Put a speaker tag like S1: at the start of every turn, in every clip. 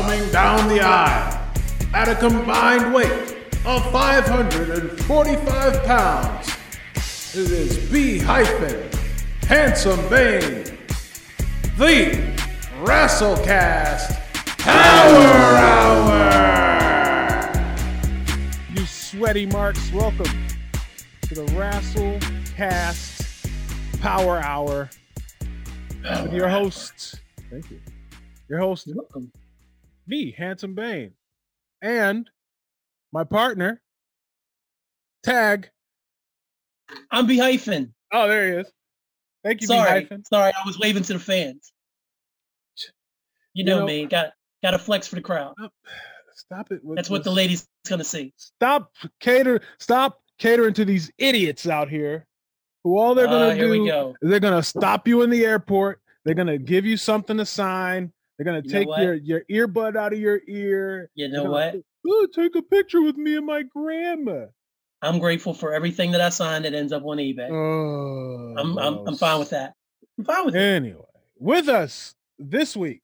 S1: coming down the aisle at a combined weight of 545 pounds. It is B hyphen Handsome Bane, the Wrestlecast Power Hour.
S2: You sweaty marks, welcome to the Wrestlecast Power Hour. With your host, thank you. Your host,
S3: welcome.
S2: Me, Handsome Bane, and my partner, Tag.
S3: I'm B hyphen.
S2: Oh, there he is. Thank you,
S3: Sorry,
S2: hyphen.
S3: sorry, I was waving to the fans. You
S2: You
S3: know,
S2: know-
S3: me, got got to flex for the crowd.
S2: Stop it.
S3: That's what the
S2: this-
S3: ladies gonna see.
S2: Stop cater. Stop catering to these idiots out here, who all they're
S3: Uh,
S2: gonna
S3: here
S2: do
S3: we go.
S2: is they're gonna stop you in the airport. They're gonna give you something to sign. They're gonna
S3: You
S2: take your your earbud out of your ear.
S3: You know what?
S2: say, Oh, take a picture with me and my grandma.
S3: I'm grateful for everything that I signed that ends up on eBay.
S2: Oh,
S3: I'm, I'm I'm fine with that. I'm fine with it.
S2: Anyway, with us this week,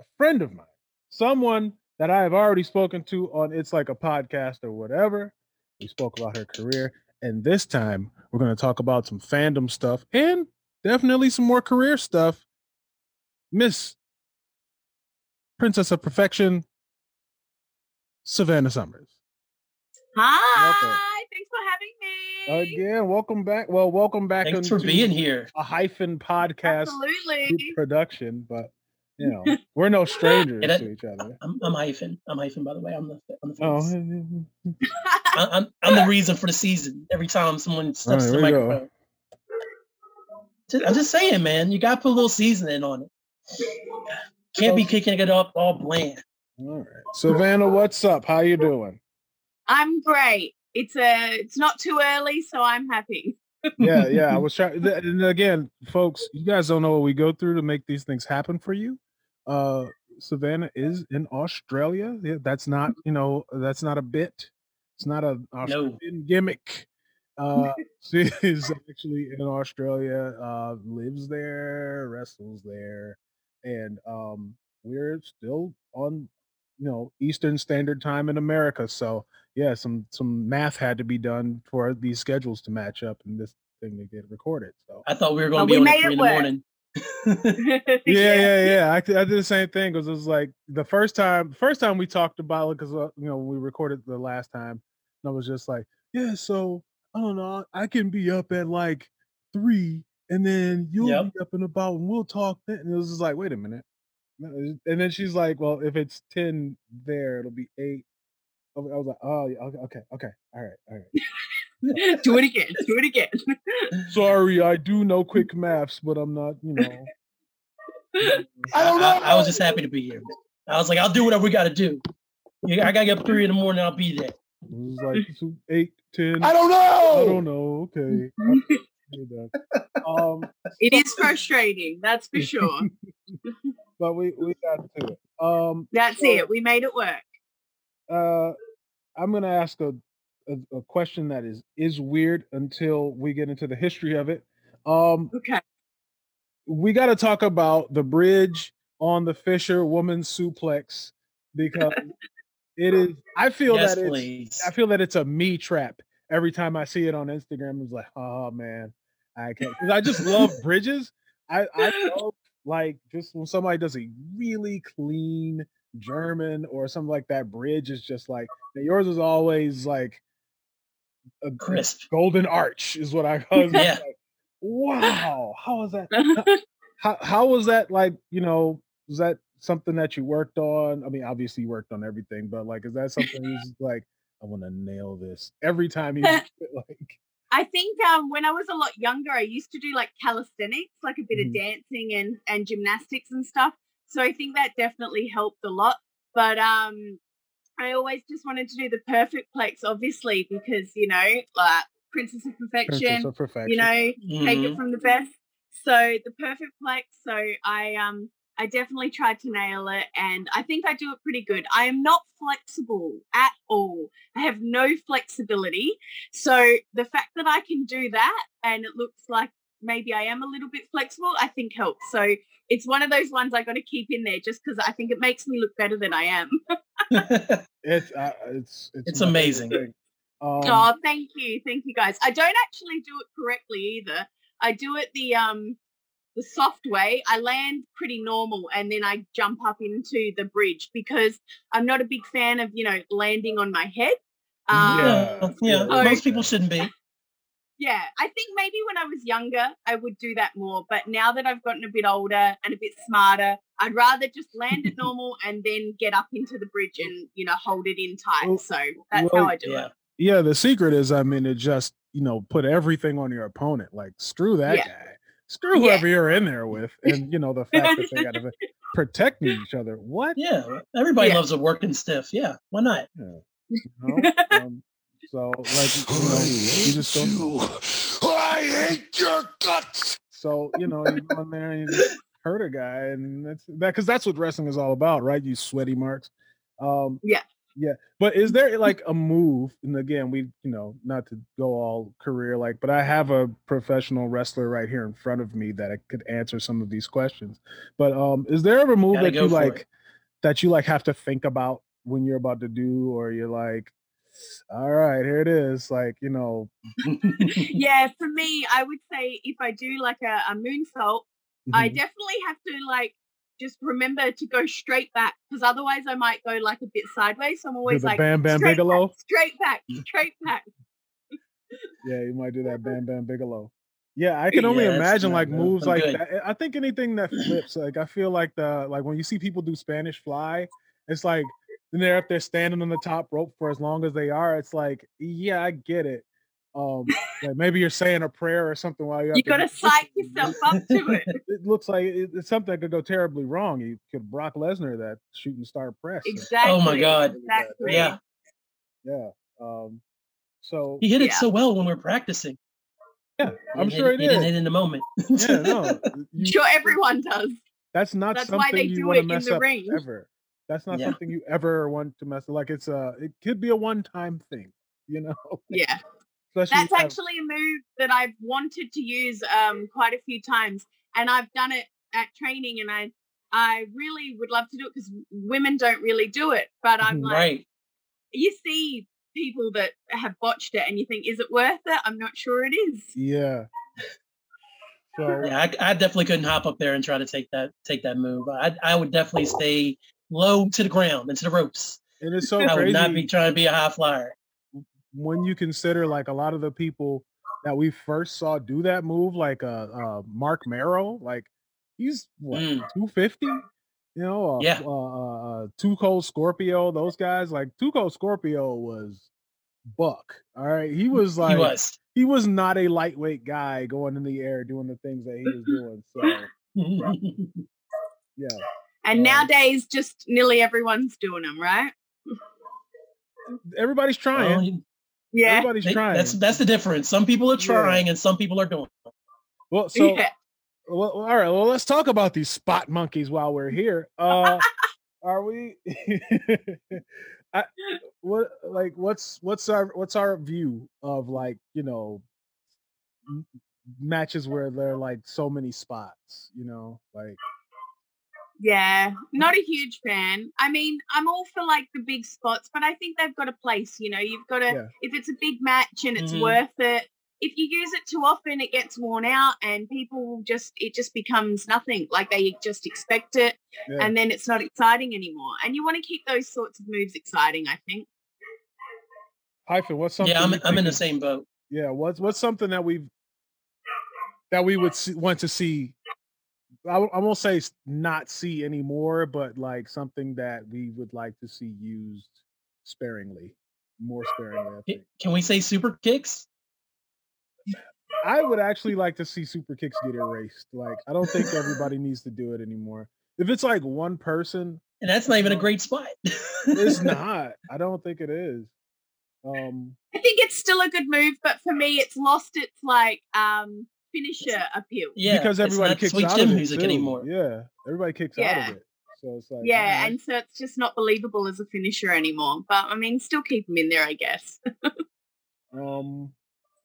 S2: a friend of mine, someone that I have already spoken to on It's Like a Podcast or whatever. We spoke about her career, and this time we're going to talk about some fandom stuff and definitely some more career stuff. Miss Princess of Perfection, Savannah Summers.
S4: Hi, thanks for having me.
S2: Again, welcome back. Well, welcome back.
S3: Thanks for being here.
S2: A hyphen podcast
S4: Absolutely.
S2: production, but you know, we're no strangers
S3: Yeah,
S2: to each other.
S3: I'm, I'm hyphen. I'm hyphen. By the way, I'm the I'm the
S2: Oh,
S3: face. I, I'm I'm the reason for the season. Every time someone steps
S2: Alright,
S3: the
S2: here we go.
S3: microphone. I'm just saying, man. You got to put a little seasoning on it. Can't be kicking it up all bland.
S2: all right. Savannah, what's up? How you doing?
S4: I'm great. It's a. It's not too early, so I'm happy.
S2: Yeah, yeah. I was trying. th- And again, folks, you guys don't know what we go through to make these things happen for you. Uh, Savannah is in Australia. Yeah, that's not, you know, that's not a bit. It's not a Australian gimmick. Uh, she is actually in Australia, uh, lives there, wrestles there, and um, we're still on, you know, Eastern Standard Time in America. So yeah, some some math had to be done for these schedules to match up and this thing to get recorded. So
S3: I thought we were going to be
S4: we
S3: on at
S4: made
S3: three
S4: it
S3: in the morning.
S2: yeah, yeah, yeah. I, I did the same thing because it was like the first time, first time we talked about it because uh, you know we recorded the last time, and I was just like, yeah, so I don't know, I can be up at like three, and then you'll
S3: Yep.
S2: be up and about, and we'll talk. Then. And it was just like, wait a minute, uh, and then she's like, well, if it's ten there, it'll be eight. I was like, oh, yeah, okay, okay, okay, all right, all right.
S4: do it again. Do it again.
S2: Sorry, I do know quick maths, but I'm not, you know.
S3: I, don't I, I was just happy to be here. I was like, I'll do whatever we got to do. I got to get up three in the morning. I'll be there.
S2: It was like two, eight, ten.
S3: I don't know.
S2: I don't know. Okay. You're um,
S4: It is frustrating, that's for sure.
S2: but we we got to it. Um,
S4: That's
S2: So-
S4: it. We made it work.
S2: uh, I'm gonna ask a, a a question that is is weird until we get into the history of it. Um,
S4: Okay.
S2: we got to talk about the bridge on the Fisher woman suplex because it is. I feel
S3: Yes,
S2: that it's. I feel that it's a me trap every time I see it on Instagram. It's like, oh man, I can't because I just love bridges. I I love like just when somebody does a really clean German or something like that. Bridge is just like yours is always like a
S3: Crisp.
S2: golden arch is what I call it.
S3: Yeah.
S2: Like, wow, was that? How how was that like? You know, was that something that you worked on? I mean, obviously you worked on everything, but like, is that something you just like? I want to nail this every time you like.
S4: I think um, when I was a lot younger, I used to do like calisthenics, like a bit
S2: Mhm.
S4: of dancing and, and gymnastics and stuff. So I think that definitely helped a lot. But um, I always just wanted to do the perfect plex, obviously, because, you know, like Princess of Perfection,
S2: Princess of Perfection.
S4: you know, take
S3: Mhm.
S4: it from the best. So the perfect plex. So I um I definitely tried to nail it and I think I do it pretty good. I am not flexible at all. I have no flexibility. So the fact that I can do that and it looks like maybe I am a little bit flexible, I think helps. So it's one of those ones I got to keep in there just because I think it makes me look better than I am.
S2: It's uh, it's it's,
S3: It's
S2: my favorite
S3: amazing.
S2: Um,
S4: oh, thank you, thank you guys. I don't actually do it correctly either. I do it the um the soft way. I land pretty normal and then I jump up into the bridge because I'm not a big fan of you know landing on my head. Um,
S3: yeah, yeah.
S4: Oh.
S3: Most people shouldn't be.
S4: Yeah, I think maybe when I was younger, I would do that more. But now that I've gotten a bit older and a bit smarter, I'd rather just land it normal and then get up into the bridge and, you know, hold it in tight.
S2: Well-
S4: so that's
S2: well,
S4: how I do
S3: Yeah.
S4: it.
S2: yeah, the secret is, I mean, to just you know put everything on your opponent. Like screw that
S4: Yeah.
S2: guy, screw
S4: Yeah.
S2: whoever you're in there with, and you know the fact that they got to protect each other. What?
S3: Yeah. Everybody
S4: Yeah.
S3: loves a working stiff. Yeah. Why not?
S2: You know? um, so like you know, you just don't.
S5: I hate your guts.
S2: So you know, you go in there and you just hurt a guy, and that's that because that's what wrestling is all about, right? You sweaty marks. Um,
S4: Yeah.
S2: Yeah. But is there like a move? And again, we you know not to go all career like, but I have a professional wrestler right here in front of me that I could answer some of these questions. But um, is there ever a move
S3: Gotta
S2: that you like
S3: it.
S2: that you like have to think about when you're about to do, or you're like, all right, here it is, like you know,
S4: yeah, for me, I would say if I do like a, a moonsault, I
S2: mhm,
S4: definitely have to like just remember to go straight back because otherwise I might go like a bit sideways. So I'm always like
S2: Bam Bam
S4: straight
S2: Bigelow.
S4: back, straight back, straight back.
S2: Yeah, you might do that Bam Bam Bigelow. Yeah, I can only
S3: Yeah,
S2: imagine like
S3: good.
S2: moves
S3: I'm
S2: like
S3: good.
S2: that. I think anything that flips, like I feel like the like when you see people do Spanish fly, it's like and they're up there standing on the top rope for as long as they are. It's like, yeah, I get it. Um, like maybe you're saying a prayer or something while you're.
S4: You
S2: up there.
S4: got to psych yourself up to it.
S2: It looks like it, it's something that could go terribly wrong. You could Brock Lesnar that shooting star press.
S4: Exactly.
S3: Oh my God.
S4: Exactly.
S3: Yeah.
S2: Yeah. Um. So
S3: He hit it
S4: Yeah.
S3: so well when we we're practicing.
S2: yeah, I'm
S3: He
S2: sure
S3: hit,
S2: it
S3: he didn't hit in the moment.
S2: Yeah, no, you-
S4: Sure, everyone does.
S2: That's not
S4: That's why
S2: something
S4: they
S2: you
S4: do
S2: want
S4: it
S2: to
S4: in
S2: mess
S4: the
S2: up
S4: ring.
S2: ever. That's not
S3: Yeah.
S2: something you ever want to mess. Like it's a, it could be a one-time thing, you know.
S4: Yeah.
S2: Especially
S4: That's
S2: if-
S4: actually a move that I've wanted to use um, quite a few times, and I've done it at training, and I I really would love to do it because women don't really do it. But I'm
S2: Mhm.
S4: like,
S3: right.
S4: you see people that have botched it, and you think, is it worth it? I'm not sure it is.
S2: yeah. So
S3: Yeah, I, I definitely couldn't hop up there and try to take that take that move. I I would definitely stay low to the ground into the ropes.
S2: and it's so
S3: I would not be trying to be a high flyer.
S2: When you consider like a lot of the people that we first saw do that move, like uh, uh Marc Mero, like he's what
S3: Mm.
S2: 250. You know, uh,
S3: Yeah.
S2: uh, uh, uh, Two Cold Scorpio, those guys, like Two Cold Scorpio was buck. All right, he was like
S3: he was.
S2: he was not a lightweight guy going in the air doing the things that he was doing. So yeah,
S4: And
S2: Um,
S4: nowadays, just nearly everyone's doing them, right?
S2: everybody's trying.
S3: Well, you-
S4: Yeah.
S2: Everybody's
S3: they-
S2: trying.
S3: that's that's the difference. Some people are
S2: Yeah.
S3: trying and some people are doing. it.
S2: well, so
S4: yeah.
S2: well, all right. Well, let's talk about these spot monkeys while we're here. Uh, are we? I, what like what's what's our what's our view of like you know m- matches where there are like so many spots? You know, like
S4: Yeah, not a huge fan. I mean, I'm all for like the big spots, but I think they've got a place. You know, you've got to
S2: Yeah.
S4: if it's a big match and it's
S3: Mhm.
S4: worth it. If you use it too often, it gets worn out, and people will just it just becomes nothing. Like they just expect it,
S2: yeah.
S4: and then it's not exciting anymore. And you want to keep those sorts of moves exciting. I think.
S2: hyphen. What's something?
S3: Yeah, I'm I'm in the same boat.
S2: Yeah, what's what's something that we've that we would see, want to see? I, w- I won't say not see anymore, but like something that we would like to see used sparingly, more sparingly. I
S3: Ca-
S2: think
S3: Can we say super kicks?
S2: I would actually like to see super kicks get erased. Like I don't think everybody needs to do it anymore. If it's like one person,
S3: And that's not even a great spot.
S2: it's not. I don't think it is. Um,
S4: I think it's still a good move, but for me, it's lost its like um finisher appeal.
S3: Yeah,
S2: because everybody kicks
S3: sweet
S2: out
S3: chin
S2: of it too.
S3: anymore.
S2: Yeah, everybody kicks out of it. So it's like
S4: Yeah,
S2: alright.
S4: and so it's just not believable as a finisher anymore. But I mean, still keep them in there, I guess.
S2: Um,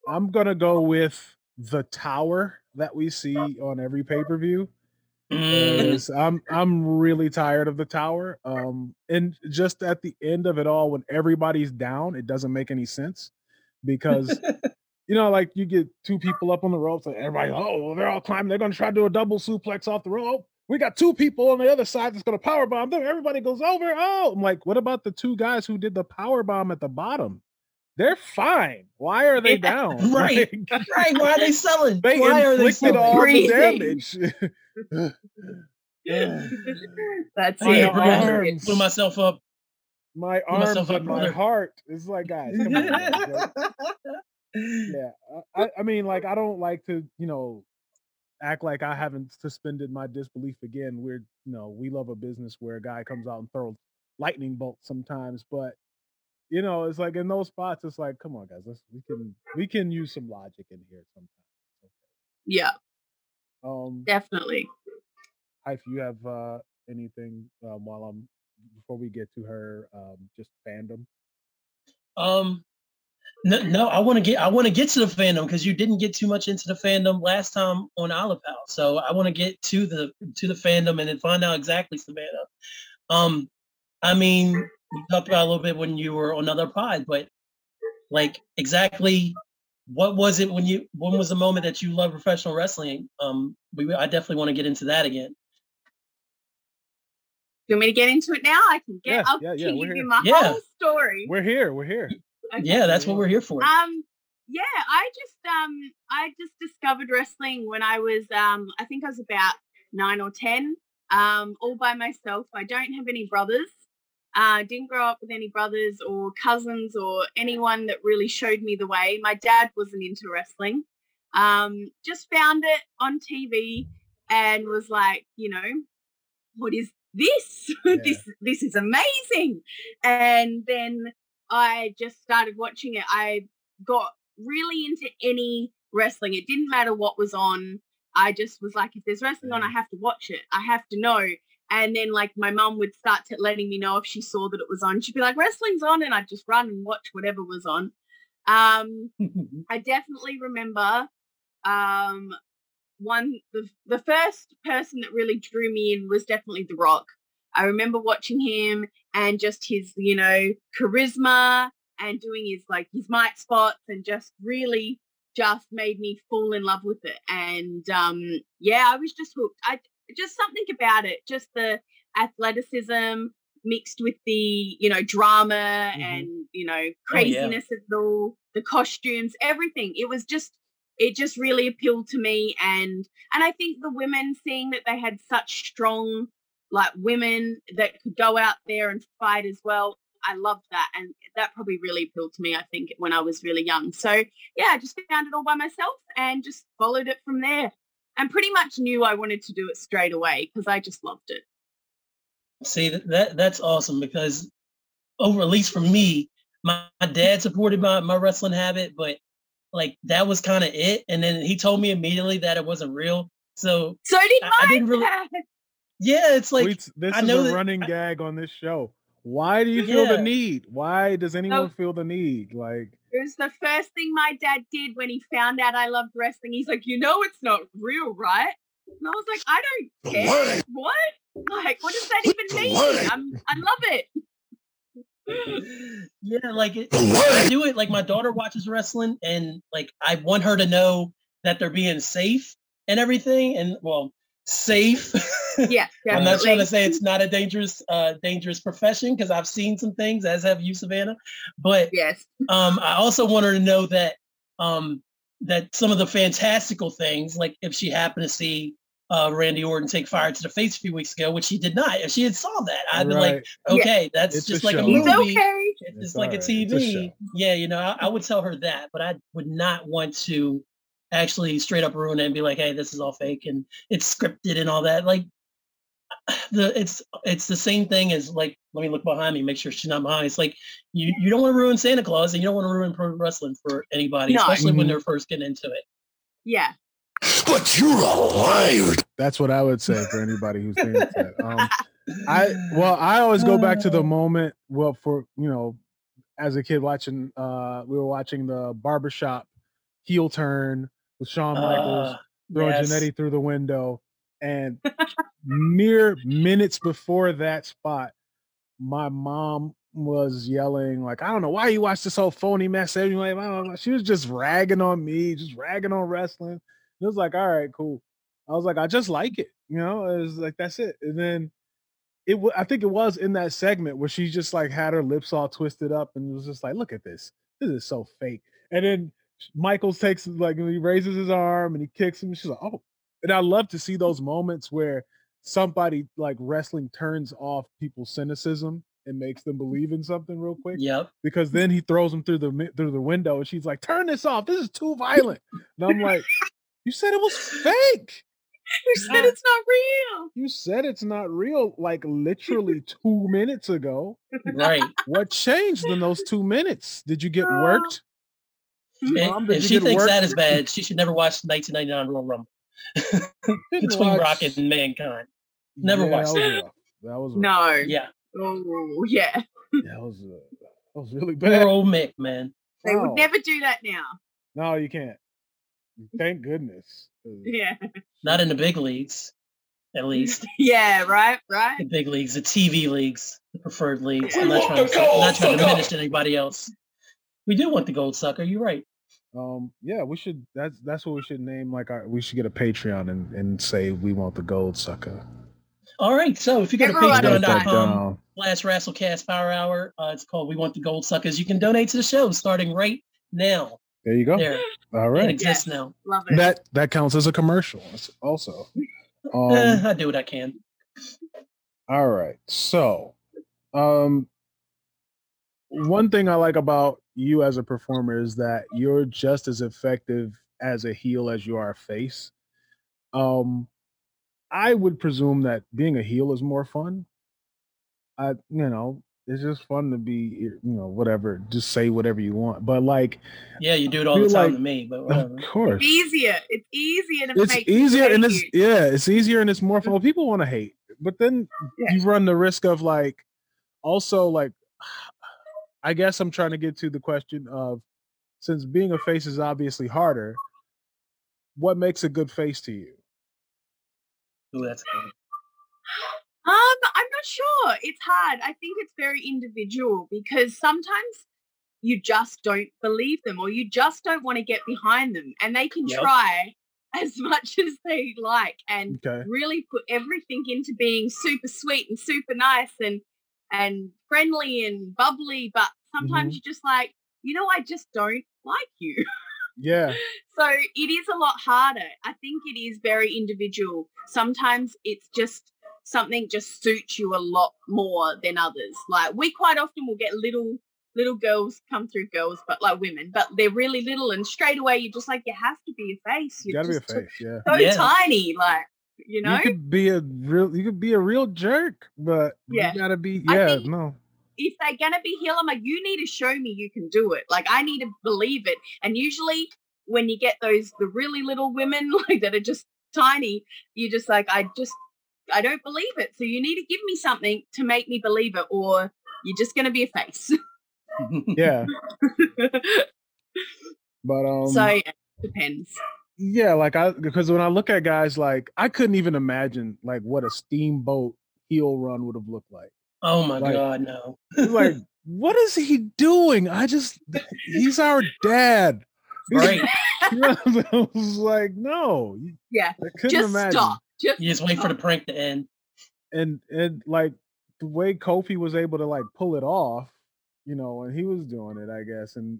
S2: I'm gonna go with the tower, that we see on every pay per view.
S3: Mm.
S2: I'm I'm really tired of the tower. Um, and just at the end of it all, when everybody's down, it doesn't make any sense because you know, like you get two people up on the ropes, and everybody, oh, they're all climbing. They're going to try to do a double suplex off the rope. We got two people on the other side that's going to power bomb them. Everybody goes over. Oh, I'm like, what about the two guys who did the power bomb at the bottom? They're fine. Why are they
S3: Yeah,
S2: down?
S3: right.
S2: Like,
S3: right. Why are they selling?
S2: they
S3: Why are they selling?
S2: all the
S4: Breathing.
S2: damage.
S4: That's
S2: My
S4: it.
S2: arm.
S4: That's
S3: brother.
S2: arms.
S3: Blew myself up.
S2: my
S3: Pull myself
S2: arms
S3: up,
S2: and my
S3: brother.
S2: heart. It's like, guys, come on. guys. Yeah I- I, I mean like i don't like to you know act like i haven't suspended my disbelief again we're you know we love a business where a guy comes out and throws lightning bolts sometimes but you know it's like in those spots it's like come on guys let's we can we can use some logic in here sometimes
S4: Yeah,
S2: um
S4: definitely.
S2: if you have uh anything um, while i'm before we get to her um just fandom?
S3: Um, no, no, I want to get I want to get to the fandom because you didn't get too much into the fandom last time on Olive House. So I want to get to the to the fandom and then find out exactly Savannah. Um, I mean, we talked about a little bit when you were on another pod, but like exactly what was it when you when was the moment that you loved professional wrestling? Um, we I definitely want to get into that again.
S4: Do you want me to get into it now? I can get.
S2: Yeah,
S4: I'll
S2: yeah, yeah,
S4: can
S2: we're
S4: give
S2: here.
S4: you my
S3: Yeah.
S4: whole story.
S2: we're here we're here
S4: Okay.
S3: Yeah, that's what we're here for.
S4: Um, yeah, I just um, I just discovered wrestling when I was um, I think I was about nine or ten, um, all by myself. I don't have any brothers. Uh, didn't grow up with any brothers or cousins or anyone that really showed me the way. My dad wasn't into wrestling. Um, just found it on TV and was like, you know, what is this? this this is amazing. And then I just started watching it. I got really into any wrestling. It didn't matter what was on. I just was like, if there's wrestling on, I have to watch it. I have to know. And then like my mum would start to letting me know if she saw that it was on. She'd be like, wrestling's on, and I'd just run and watch whatever was on. Um, I definitely remember um, one the the first person that really drew me in was definitely The Rock. I remember watching him and just his, you know, charisma and doing his like his mic spots and just really just made me fall in love with it. And um yeah, I was just hooked. I just something about it, just the athleticism mixed with the, you know, drama
S2: Mhm.
S4: and, you know,
S3: Oh, yeah.
S4: craziness of it all, the costumes, everything. It was just it just really appealed to me and and I think the women seeing that they had such strong like women that could go out there and fight as well. I loved that and that probably really appealed to me I think when I was really young. So yeah, I just found it all by myself and just followed it from there. And pretty much knew I wanted to do it straight away because I just loved it.
S3: See that, that that's awesome because over at least for me, my, my dad supported my, my wrestling habit, but like that was kind of it. And then he told me immediately that it wasn't real. So
S4: So did
S3: I- I didn't really-
S4: dad.
S3: Yeah, it's like
S2: We this
S3: I
S2: is
S3: know
S2: a
S3: that-
S2: running gag on this show. Why do you feel
S3: Yeah.
S2: the need? Why does anyone
S4: No.
S2: feel the need? Like,
S4: It was the first thing my dad did when he found out I loved wrestling. He's like, you know, it's not real, right? And I was like, I don't care.
S5: What?
S4: What? Like, what does that even mean? I'm, I love it.
S3: yeah, like it,
S5: What?
S3: I do it like my daughter watches wrestling and like I want her to know that they're being safe and everything and well safe.
S4: Yeah,
S3: I'm not trying to say it's not a dangerous uh dangerous profession because I've seen some things as have you Savannah but
S4: Yes.
S3: um I also want her to know that um that some of the fantastical things like if she happened to see uh Randy Orton take fire to the face a few weeks ago which she did not if she had saw that I'd be like
S2: right,
S3: okay that's
S2: It's a
S3: just like a movie
S4: He's okay.
S3: it's
S2: It's
S3: just like a
S2: alright. It's a
S3: TV.
S2: show.
S3: yeah, you know, I, I would tell her that, but I would not want to actually straight up ruin it and be like, "Hey, this is all fake and it's scripted and all that." Like, the it's it's the same thing as like, let me look behind me, make sure she's not behind. me. It's like you you don't want to ruin Santa Claus and you don't want to ruin pro wrestling for anybody,
S4: No.
S3: especially when
S2: Mhm.
S3: they're first getting into it.
S4: Yeah.
S5: But you're a liar.
S2: that's what I would say for anybody who's thinking that. Um, I well, I always go back to the moment. Well, for you know, as a kid watching, uh, we were watching the barbershop heel turn with Shawn Michaels.
S3: Uh,
S2: throwing
S3: Yes.
S2: Jannetty through the window. And mere minutes before that spot, my mom was yelling, like, I don't know why you watch this whole phony mess anyway. blah, blah, blah." She was just ragging on me, just ragging on wrestling. It was like, all right, cool. I was like, I just like it. You know, it was like, that's it. And then it, wa- I think it was in that segment where she just like had her lips all twisted up and was just like, look at this. This is so fake. And then Michaels takes like he raises his arm and he kicks him. She's like, oh. And I love to see mm. those moments where somebody like wrestling turns off people's cynicism and makes them mm. believe in something real quick.
S3: Yep.
S2: Because then he throws them through the through the window and she's like, turn this off. This is too violent. And I'm like, you said it was fake.
S4: You said it's not real.
S2: You said it's not real like literally two minutes ago.
S3: Right.
S2: What changed in those two minutes? Did you get worked? Mom,
S3: And if she thinks
S2: worked?
S3: that is bad, she should never watch 1999 Royal Rumble between
S2: watch-
S3: Rock and Mankind. Never
S2: Yeah,
S3: watched
S2: that.
S3: that.
S2: Was. That was.
S4: No.
S3: Yeah.
S4: Oh, yeah.
S2: That was uh, that was really
S3: Poor
S2: bad.
S3: old Mick, man.
S4: They
S2: Wow.
S4: would never do that now.
S2: No, you can't. Thank goodness.
S4: Yeah.
S3: Not in the big leagues, at least.
S4: Yeah, right, right.
S3: The big leagues, the TV leagues, the preferred leagues. I'm not trying, to, I'm not trying to diminish anybody else. We do want the gold sucker. You're right.
S2: Um, yeah, we should. That's that's what we should name. Like, our, we should get a Patreon and, and say we want the gold sucker.
S3: All right. So if you go to patreon.com
S2: down.
S3: slash Wrestlecast Power Hour, uh, it's called We Want the Gold Suckers. You can donate to the show starting right now.
S2: There you go.
S3: There.
S2: All
S3: It
S2: right.
S3: exists now.
S4: Love it.
S2: That that counts as a commercial. Also. Um,
S3: Eh, I do what I can.
S2: All right. So, um, one thing I like about you as a performer is that you're just as effective as a heel as you are a face. Um, I would presume that being a heel is more fun. I, you know, it's just fun to be, you know, whatever, just say whatever you want. But like,
S3: Yeah, you do it all the time
S2: like-
S3: to me, but
S2: of course,
S4: It's easier. It's easier to
S2: it's
S4: make
S2: easier and it's
S4: you.
S2: yeah it's easier and it's more fun people want to hate but then
S4: Yeah.
S2: you run the risk of like also like i guess i'm trying to get to the question of since being a face is obviously harder what makes a good face to you
S3: Ooh, that's good.
S4: Um, I'm not sure. It's hard. I think it's very individual because sometimes you just don't believe them or you just don't want to get behind them and they can
S3: Yep.
S4: try as much as they like and
S2: okay
S4: really put everything into being super sweet and super nice and and friendly and bubbly but sometimes mm-hmm. you're just like you know i just don't like you.
S2: Yeah.
S4: So it is a lot harder. I think it is very individual. Sometimes it's just something just suits you a lot more than others. Like we quite often will get little little girls come through girls but like women but they're really little and straight away you're just like you have to be a face.
S2: You
S4: you're
S2: gotta be a face yeah.
S4: so
S3: Yeah.
S4: tiny like you know
S2: you could be a real you could be a real jerk but
S4: Yeah.
S2: you gotta be yeah no
S4: if they're gonna be heel, I'm like, you need to show me you can do it. Like I need to believe it. And usually when you get those the really little women like that are just tiny, you're just like, I just I don't believe it. So you need to give me something to make me believe it, or you're just gonna be a face.
S2: yeah but um
S4: so yeah, depends.
S2: Yeah like i because when i look at guys like i couldn't even imagine like what a steamboat heel run would have looked like
S3: oh my
S2: Like-
S3: god, no.
S2: Like what is he doing i just he's our dad
S3: Right.
S2: I was like no
S4: Yeah.
S2: i couldn't
S4: Just
S2: imagine
S4: stop. Just
S3: You just wait for the prank to end.
S2: and and like the way kofi was able to like pull it off you know and he was doing it i guess and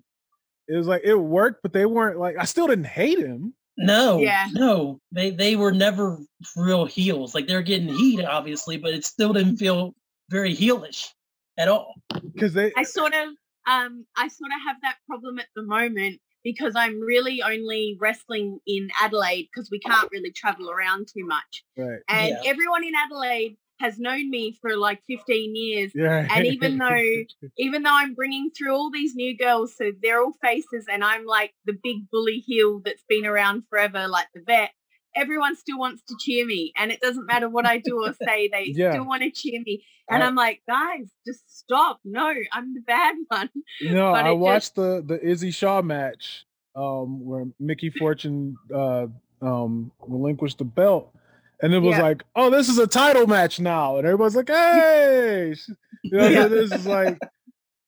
S2: it was like it worked but they weren't like i still didn't hate him
S3: No,
S4: Yeah.
S3: no, they they were never real heels. Like they're getting heat, obviously, but it still didn't feel very heelish at all.
S2: because they
S4: I sort of um I sort of have that problem at the moment because I'm really only wrestling in Adelaide because we can't really travel around too much.
S2: right
S4: And
S3: Yeah.
S4: everyone in Adelaide has known me for like 15 years.
S2: yeah
S4: And even though even though I'm bringing through all these new girls, so they're all faces, and I'm like the big bully heel that's been around forever, like the vet. Everyone still wants to cheer me, and it doesn't matter what I do or say; they
S2: Yeah.
S4: still want to cheer me. And
S2: I-
S4: I'm like, guys, just stop! No, I'm the bad one.
S2: No, I
S4: it just-
S2: watched the the Izzy Shaw match, um, where Mickey Fortune uh um, relinquished the belt, and it was
S4: Yeah.
S2: like, oh, this is a title match now, and everybody's like, hey, you know,
S3: Yeah.
S2: this is like.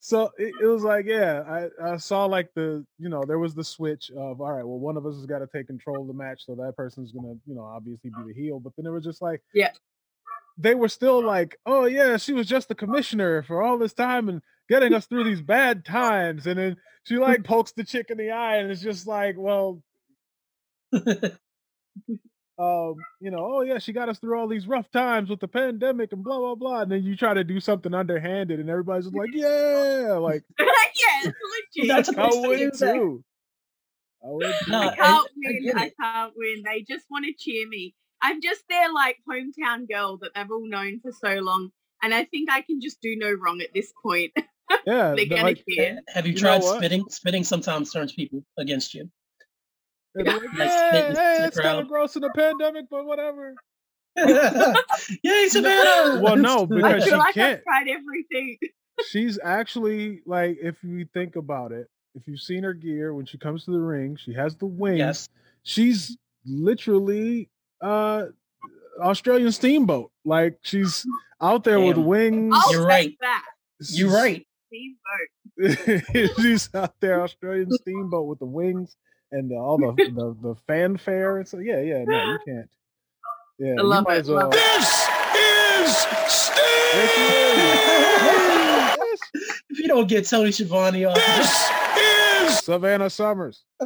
S2: So it, it was like, yeah, I, I saw like the, you know, there was the switch of, all right, well, one of us has got to take control of the match, so that person's gonna, you know, obviously be the heel. But then it was just like,
S4: Yeah.
S2: they were still like, oh yeah, she was just the commissioner for all this time and getting us through these bad times, and then she like pokes the chick in the eye, and it's just like, well, um, you know, oh yeah, she got us through all these rough times with the pandemic and blah blah blah, and then you try to do something underhanded, and everybody's just like, yeah, like
S4: yeah.
S3: That's
S2: I
S3: supposed to
S2: would
S3: do
S2: too. I would too.
S3: No,
S4: I
S3: I-
S4: can't
S3: I
S4: win.
S3: get
S4: I, can't win. They just want to cheer me. I'm just their like hometown girl that they've all known for so long, and I think I can just do no wrong at this point.
S2: yeah,
S4: They're gonna
S2: like,
S4: care.
S3: Have you
S2: You
S3: tried spitting? Spitting sometimes turns people against you.
S2: They're like,
S3: Like
S2: yeah, hey, it's kind of gross in the pandemic, but whatever.
S3: Yay, Savannah!
S2: Well, no,
S4: I
S2: because
S4: feel
S2: she
S4: like
S2: can't.
S4: I've tried everything.
S2: She's actually like, if you think about it, if you've seen her gear when she comes to the ring, she has the wings.
S3: yes.
S2: She's literally uh Australian steamboat. Like she's out there with wings.
S4: I'll
S3: You're right.
S4: that.
S3: You're right.
S4: Steamboat.
S2: she's out there Australian steamboat with the wings and the, all the, the the fanfare and so yeah yeah no you can't yeah
S4: I love it,
S2: as well
S4: love.
S5: This is
S2: Yes,
S5: Sting!
S2: you is. Yes.
S3: If you don't get Tony Schiavone off,
S5: This is
S2: Savannah Summers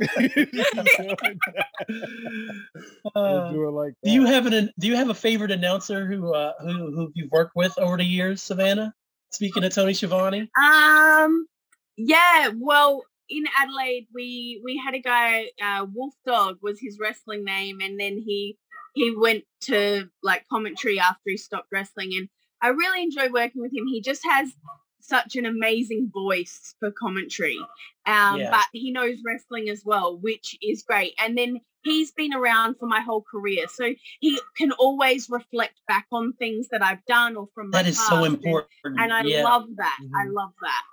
S3: uh,
S2: do it like
S3: do you have an do you have a favorite announcer who uh, who who you've worked with over the years, Savannah? Speaking of Tony Schiavone,
S4: Um, yeah. Well, in Adelaide, we we had a guy. Uh, Wolf Dog was his wrestling name, and then he he went to like commentary after he stopped wrestling, and I really enjoy working with him. He just has such an amazing voice for commentary, um,
S3: Yeah.
S4: but he knows wrestling as well, which is great. And then he's been around for my whole career, so he can always reflect back on things that I've done or from my
S3: that is so important.
S4: and I
S3: yeah,
S4: love that. I
S3: Mhm.
S4: love that.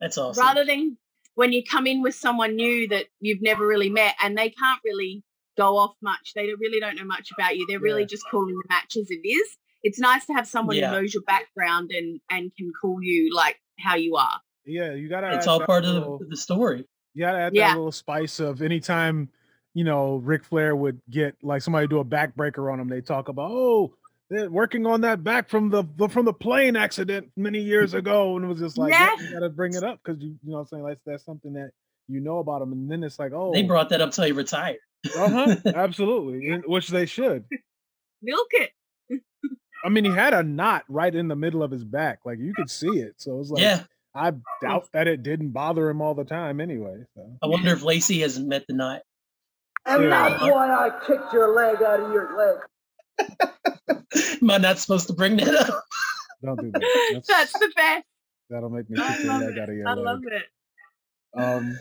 S3: That's awesome.
S4: Rather than when you come in with someone new that you've never really met and they can't really go off much, they really don't know much about you. They're really
S2: Yeah.
S4: just calling the match as it is. It's nice to have someone
S3: Yeah.
S4: who knows your background and and can call you like how you are.
S2: yeah you gotta
S3: it's all part of
S2: little-
S3: the, the story.
S2: You gotta add
S4: Yeah.
S2: that little spice of anytime, you know, Ric Flair would get like somebody do a backbreaker on him, they talk about, oh, they're working on that back from the, the from the plane accident many years ago. And it was just like, yeah, you gotta bring it up because you, you know what I'm saying? Like that's something that you know about him. And then it's like, oh,
S3: They brought that up till he retired.
S2: uh-huh, absolutely. and- Which they should.
S4: Milk it.
S2: I mean, he had a knot right in the middle of his back. Like you could see it. So it was like,
S3: yeah,
S2: I doubt that it didn't bother him all the time anyway. So.
S3: I wonder if Lacey hasn't met the knot.
S6: And
S2: Yeah.
S6: that's why I kicked your leg out of your leg.
S3: Am I not supposed to bring that up?
S2: Don't do that. That's,
S4: That's the best.
S2: that'll make me
S4: I
S2: kick your
S4: love
S2: leg
S4: it.
S2: out of your
S4: I love it.
S2: Um,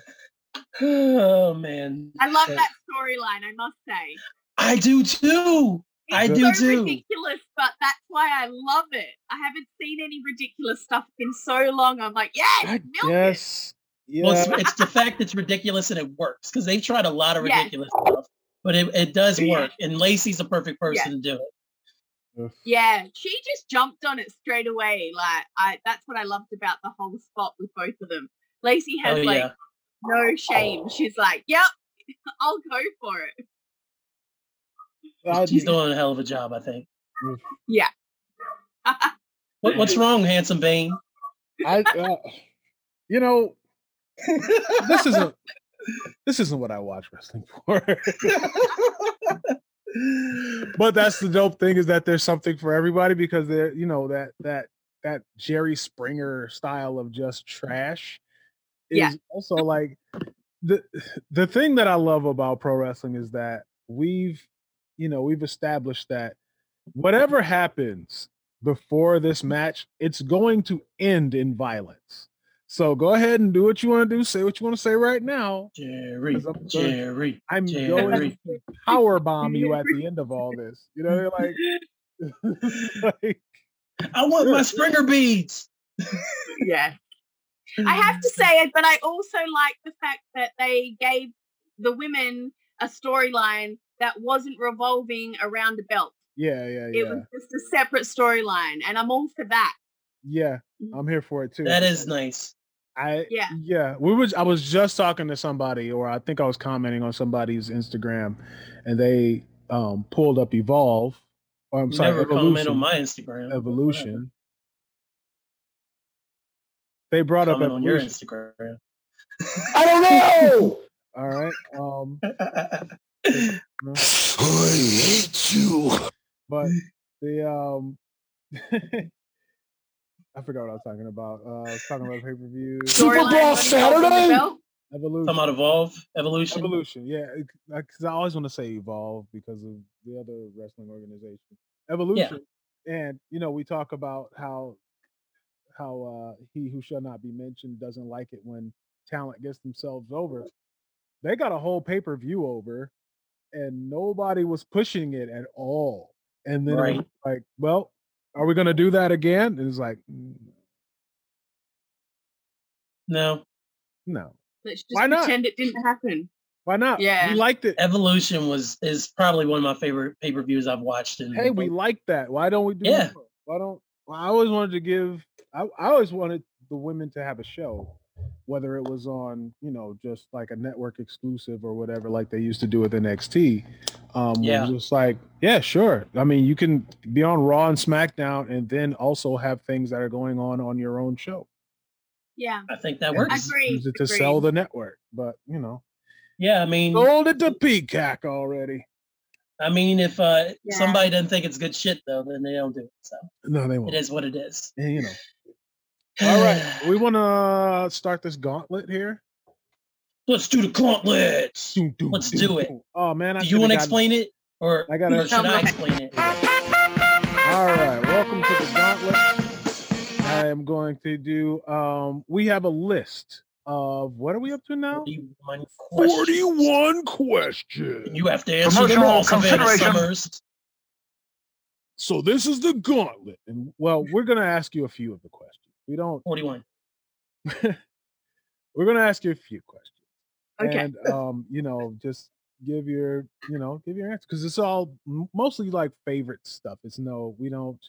S3: oh man,
S4: I love
S3: Uh,
S4: that storyline, I must say.
S3: I do too. I
S4: It's
S3: do
S4: so
S3: too.
S4: ridiculous, but that's why I love it. I haven't seen any ridiculous stuff in so long. I'm like, yes,
S2: I
S4: milk it.
S2: Yeah.
S3: Well, it's, it's the fact it's ridiculous and it works because they've tried a lot of
S4: Yes.
S3: ridiculous stuff, but it, it does
S4: Yeah.
S3: work. And Lacey's a perfect person to do it.
S4: Yeah, she just jumped on it straight away. Like I that's what I loved about the whole spot with both of them. Lacey has
S3: Oh
S4: like
S3: yeah,
S4: no shame. She's like, Yep, I'll go for it.
S2: I-
S3: she's doing a hell of a job. I think.
S4: Yeah.
S3: What, what's wrong, handsome Bane?
S2: I, uh, you know, this isn't this isn't what I watch wrestling for. but that's the dope thing is that there's something for everybody because they're you know that that that Jerry Springer style of just trash is
S4: Yeah.
S2: also like the the thing that I love about pro wrestling is that we've you know we've established that whatever happens before this match it's going to end in violence. So go ahead and do what you want to do, say what you want to say right now.
S3: Jerry,
S2: 'Cause I'm gonna-
S3: Jerry,
S2: I'm
S3: Jerry.
S2: going to power bomb you at the end of all this. You know, like, like
S3: I want my Springer beads.
S4: yeah. I have to say it, but I also like the fact that they gave the women a storyline that wasn't revolving around the belt.
S2: Yeah, yeah, yeah.
S4: It was just a separate storyline, and I'm all for that.
S2: Yeah, mm. I'm here for it too.
S3: That is nice.
S2: I
S4: Yeah.
S2: yeah. We was I was just talking to somebody, or I think I was commenting on somebody's Instagram, and they um pulled up Evolve. Or I'm
S3: You
S2: sorry,
S3: never comment
S2: Evolution.
S3: on my Instagram.
S2: Evolution. They brought
S3: whatever.
S2: up
S3: Comment on your Instagram.
S5: I don't know.
S2: All right. Um,
S5: I hate you.
S2: but the um, I forgot what I was talking about. Uh, I was talking about pay per view
S5: Super Bowl
S4: wasn't revolving the
S5: Saturday?
S4: belt.
S2: Evolution.
S3: Talking about Evolve, Evolution.
S2: Evolution, yeah, because I always want to say Evolve because of the other wrestling organization, Evolution. And you know, we talk about how how uh he who shall not be mentioned doesn't like it when talent gets themselves over. They got a whole pay per view over, and nobody was pushing it at all. And then
S3: Right.
S2: like, well, are we gonna do that again? And it's like, mm,
S3: No,
S2: no,
S4: Let's just
S2: Why not?
S4: pretend it didn't happen.
S2: why not?
S4: Yeah.
S2: we liked it.
S3: Evolution was is probably one of my favorite pay per views I've watched. In
S2: hey, we like that. Why don't we do
S3: Yeah.
S2: more? Why don't well, I always wanted to give I, I always wanted the women to have a show, whether it was on, you know, just like a network exclusive or whatever, like they used to do with NXT. Um
S3: Yeah.
S2: yeah. just like, yeah, sure. I mean, you can be on Raw and SmackDown and then also have things that are going on on your own show.
S4: Yeah.
S3: I think that works.
S2: just
S4: Agreed,
S2: Use it to sell the network, but you know,
S3: Yeah, I mean,
S2: sold it to Peacock already.
S3: I mean, if uh,
S4: Yeah.
S3: somebody doesn't think it's good shit though, then they don't do it. So
S2: No, they won't.
S3: is what it is.
S2: And, you know. All right, we want to start this gauntlet here.
S3: Let's do the gauntlets.
S2: Doom, doom,
S3: Let's do it.
S2: Oh man, I
S3: Do you want to explain it, or,
S2: I gotta-
S3: or should I explain it?
S2: All right, welcome to the gauntlet. I am going to do. Um, we have a list of what are we up to now?
S3: 41 questions.
S2: Forty-one questions.
S3: You have to answer them all, Savannah. Summers.
S2: So this is the gauntlet, and well, we're gonna ask you a few of the questions. We don't.
S3: 41.
S2: We're gonna ask you a few questions.
S4: Okay.
S2: and um, you know, just give your, you know, give your answer because it's all mostly like favorite stuff. It's no, we don't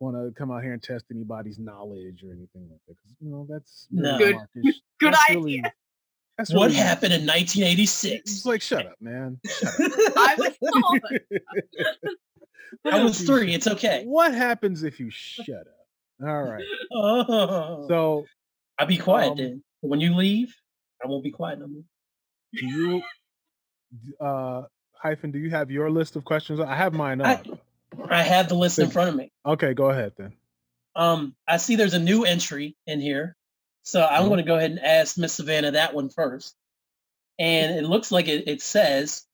S2: want to come out here and test anybody's knowledge or anything like that because you know that's
S3: No.
S4: Good-
S2: markish.
S4: Good
S2: That's
S4: idea.
S2: really- that's
S3: What
S2: really-
S3: happened in 1986?
S2: It's
S3: 1986?
S2: like shut up, man.
S4: I was four.
S3: I was three. It's okay.
S2: What happens if you shut up? All right.
S3: Oh.
S2: So
S3: I'll be quiet
S2: um,
S3: then. When you leave, I won't be quiet no more.
S2: do you, uh, hyphen? Do you have your list of questions? I have mine
S3: I-
S2: up.
S3: I have the list in front of me.
S2: Okay, go ahead then.
S3: Um, I see there's a new entry in here, so I'm
S2: Mhm.
S3: going to go ahead and ask Miss Savannah that one first. And it looks like it, it says,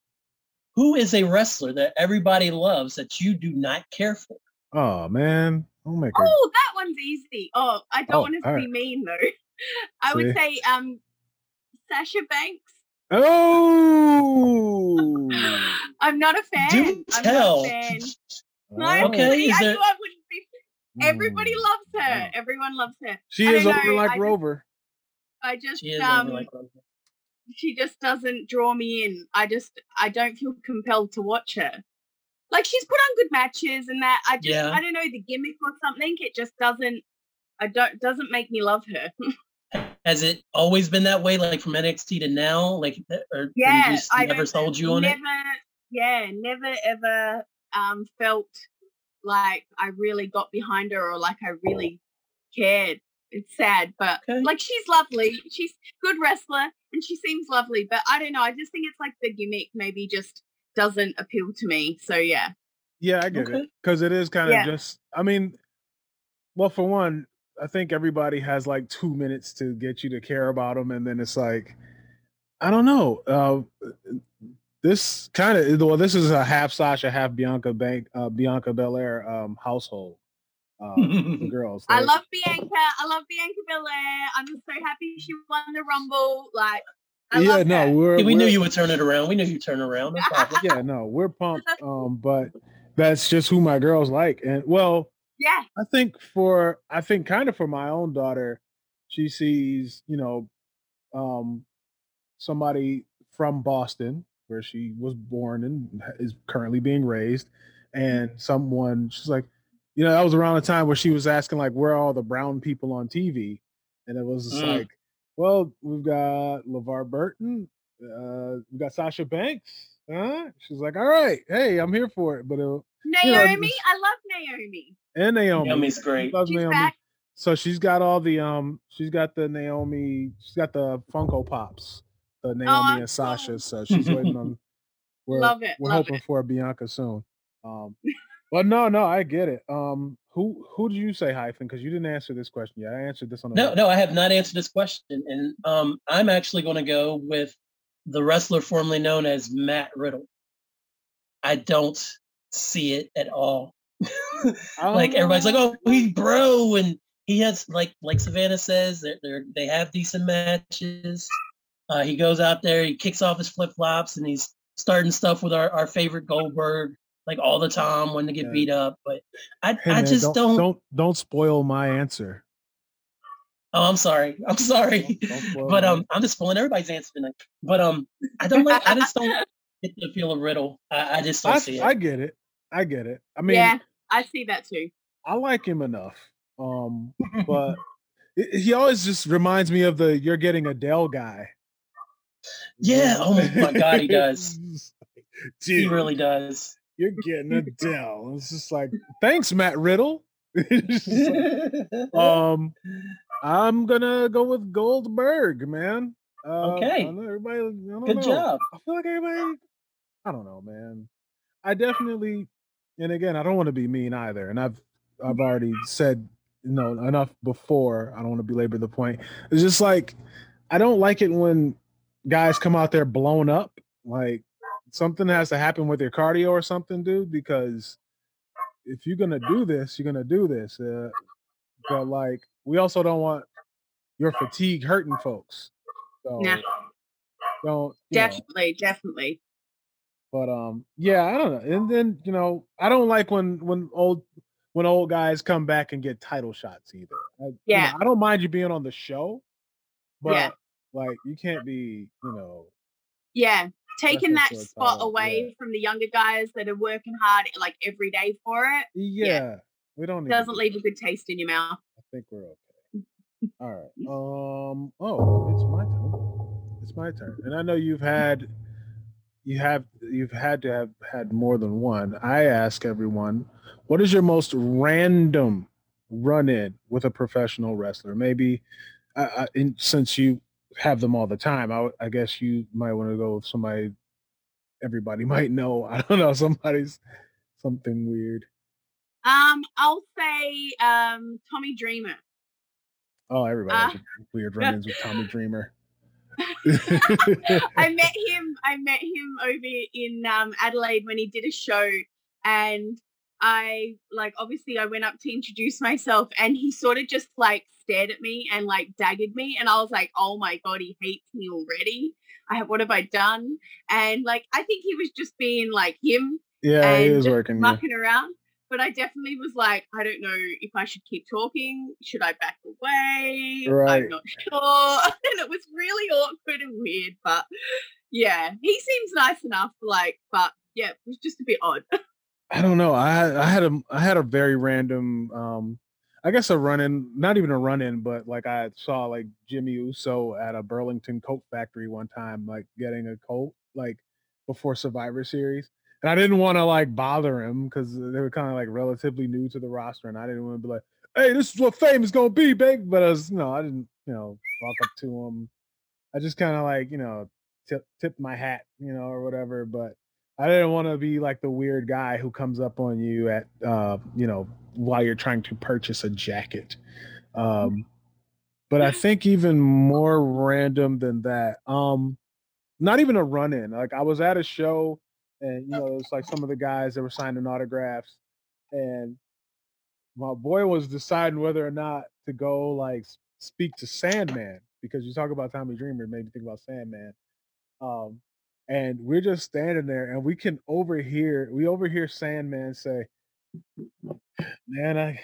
S3: "Who is a wrestler that everybody loves that you do not care for?"
S2: Oh man, I'll make.
S4: Oh, that one's easy. Oh, I don't
S2: Oh,
S4: want to
S2: all
S4: be
S2: right.
S4: mean though. I would say um Sasha Banks.
S2: Oh.
S4: I'm not a fan.
S3: Do
S4: I'm
S3: tell.
S4: not a fan. No,
S2: Oh.
S3: Okay,
S4: see,
S3: is
S4: I
S3: there-
S4: knew I wouldn't be. Everybody
S2: Mm.
S4: loves her.
S2: Wow.
S4: Everyone loves her.
S2: She
S4: I
S2: is
S4: don't
S2: over like
S4: I just-
S2: Rover.
S4: I just
S3: She is
S4: um
S3: like
S4: she just doesn't draw me in. I just I don't feel compelled to watch her. Like she's put on good matches and that. I just
S3: Yeah.
S4: I don't know the gimmick or something. It just doesn't. I don't doesn't make me love her.
S3: Has it always been that way, like from NXT to now? Like, or
S4: yeah,
S3: just
S4: I
S3: never sold you on
S4: never,
S3: it?
S4: Yeah, never ever um felt like I really got behind her or like I really cared. It's sad, but
S3: Okay.
S4: like she's lovely. She's good wrestler and she seems lovely. But I don't know. I just think it's like the gimmick maybe just doesn't appeal to me. So yeah.
S2: Yeah, I get it because it is kind of
S4: Yeah.
S2: just. I mean, well, for one, I think everybody has like two minutes to get you to care about them, and then it's like, I don't know. Uh, this kind of well, this is a half Sasha, half Bianca Bank, uh, Bianca Belair um, household. Um, the girls.
S4: I love Bianca. I love Bianca Belair. I'm just so happy she won the Rumble. Like, I
S2: yeah, no, we're
S3: we knew
S2: we're-
S3: you would turn it around. We knew you'd turn around. No problem.
S2: yeah, no, we're pumped. Um, but that's just who my girls like, and well,
S4: Yeah,
S2: I think for I think kind of for my own daughter, she sees, you know, um somebody from Boston where she was born and is currently being raised. And someone, she's like, you know, that was around the time where she was asking like, where are all the brown people on TV? And it was just
S3: Mm.
S2: like, well, we've got LeVar Burton, uh, we got Sasha Banks. Huh? She's like, all right, hey, I'm here for it. But it, know,
S4: Naomi,
S2: just-
S4: I love Naomi.
S2: and Naomi,
S3: Naomi's great.
S2: loves
S4: She's
S2: Naomi.
S4: back.
S2: So she's got all the um, she's got the Naomi, she's got the Funko Pops, the Naomi
S4: I'm
S2: and Sasha. So she's waiting on. We're,
S4: Love it,
S2: We're
S4: love
S2: hoping for a Bianca soon. Um, but no, no, I get it. Um, who who did you say hyphen? Because you didn't answer this question yet. I answered this on.
S3: No, no, I have not answered this question, and um, I'm actually going to go with the wrestler formerly known as Matt Riddle. I don't see it at all. like everybody's like,
S2: Um,
S3: "Oh, he's bro," and he has like like Savannah says, they're, they're they have decent matches. Uh, he goes out there, he kicks off his flip flops, and he's starting stuff with our, our favorite Goldberg like all the time when they get
S2: Yeah.
S3: beat up. But I
S2: Hey,
S3: I
S2: man,
S3: just don't,
S2: don't don't spoil my answer.
S3: Oh, I'm sorry. I'm sorry.
S2: Don't- don't
S3: but
S2: my-
S3: um, I'm just spoiling everybody's answer tonight. But um, I don't like. I just don't get the feel of Riddle. I, I just don't
S2: I,
S3: see it.
S2: I get it. I get it. I mean,
S4: yeah, I see that too.
S2: I like him enough. Um, but i- he always just reminds me of the "you're getting a Dell" guy.
S3: Yeah, oh my God, he does.
S2: It's like,
S3: he really does.
S2: You're getting a Dell. It's just like, thanks, Matt Riddle. Like, um, I'm gonna go with Goldberg, man. Uh,
S3: Okay.
S2: I know everybody.
S3: Good
S2: know.
S3: job.
S2: I feel like everybody. I don't know, man. I definitely, and again, I don't want to be mean either. And I've I've already said you know enough before. I don't want to belabor the point. It's just like I don't like it when guys come out there blown up. Like something has to happen with your cardio or something, dude. Because if you're gonna do this, you're gonna do this. Uh, but like, we also don't want your fatigue hurting folks. So
S4: Nah.
S2: don't you know.
S4: Definitely, definitely.
S2: But um, yeah, I don't know. And then you know, I don't like when when old when old guys come back and get title shots either. I, you know,
S4: Yeah.
S2: I don't mind you being on the show, but
S4: Yeah.
S2: like you can't be, you know,
S4: Yeah, taking that spot away
S2: yeah.
S4: from the younger guys that are working hard like every day for it
S2: yeah, we don't need
S4: doesn't leave a good taste in your mouth.
S2: I think we're okay. Mm. All right. Um. Oh, it's my turn. It's my turn, and I know you've had, you have, you've had to have had more than one. I ask everyone, what is your most random run-in with a professional wrestler? Maybe, I, I, in, since you have them all the time, I, I guess you might want to go with somebody. Everybody might know. I don't know. Somebody's something weird.
S4: Um, I'll say um Tommy Dreamer.
S2: Oh, everybody
S4: Uh,
S2: weird run-ins with Tommy Dreamer.
S4: I met him. I met him over in um, Adelaide when he did a show, and I like obviously I went up to introduce myself, and he sort of just like stared at me and like daggered me, and I was like, oh my god, he hates me already. I have what have I done? And like I think he was just being like him,
S2: Yeah, he
S4: just
S2: working. Yeah.
S4: mucking around. But I definitely was like, I don't know if I should keep talking. Should I back away?
S2: Right.
S4: I'm not sure. and it was really awkward and weird. But yeah, he seems nice enough. Like, but yeah, it was just a bit odd.
S2: I don't know. I had I had a I had a very random um I guess a run in, not even a run in, but like I saw like Jimmy Uso at a Burlington coat factory one time, like getting a coat like before Survivor Series. And I didn't want to like bother him because they were kind of like relatively new to the roster, and I didn't want to be like, "Hey, this is what fame is gonna be, big." But I was, know, I didn't, you know, walk up to him. I just kind of like, you know, tip tip my hat, you know, or whatever. But I didn't want to be like the weird guy who comes up on you at, uh, you know, while you're trying to purchase a jacket. Um, but I think even more random than that, um, not even a run in. Like I was at a show, and you know, it was like some of the guys that were signing autographs, and my boy was deciding whether or not to go like speak to Sandman because you talk about Tommy Dreamer, made me think about Sandman. Um, and we're just standing there, and we can overhear we overhear Sandman say, "Man, I."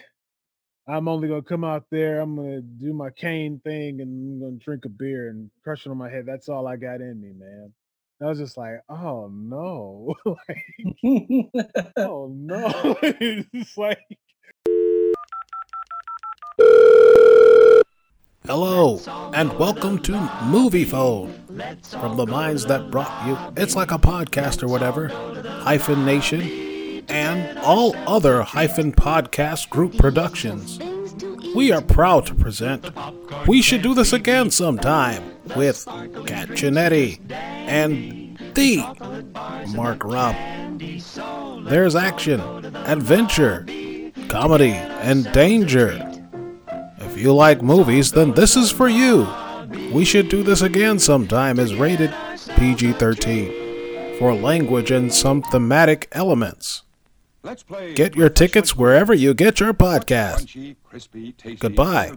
S2: I'm only gonna come out there. I'm gonna do my cane thing, and I'm gonna drink a beer and crush it on my head. That's all I got in me, man. I was just like, oh no, like, oh no, it's like
S1: Hello, and welcome to Moviefone. From the minds that brought you It's Like a Podcast or whatever, Hyphen Nation, and all other Hyphen Podcast Group productions. We are proud to present We Should Do This Again Sometime with Kat Chinetti and the Mark Rupp. There's action, adventure, comedy, and danger. If you like movies, then this is for you. We Should Do This Again Sometime is rated PG 13 for language and some thematic elements. Get your tickets wherever you get your podcast. Goodbye.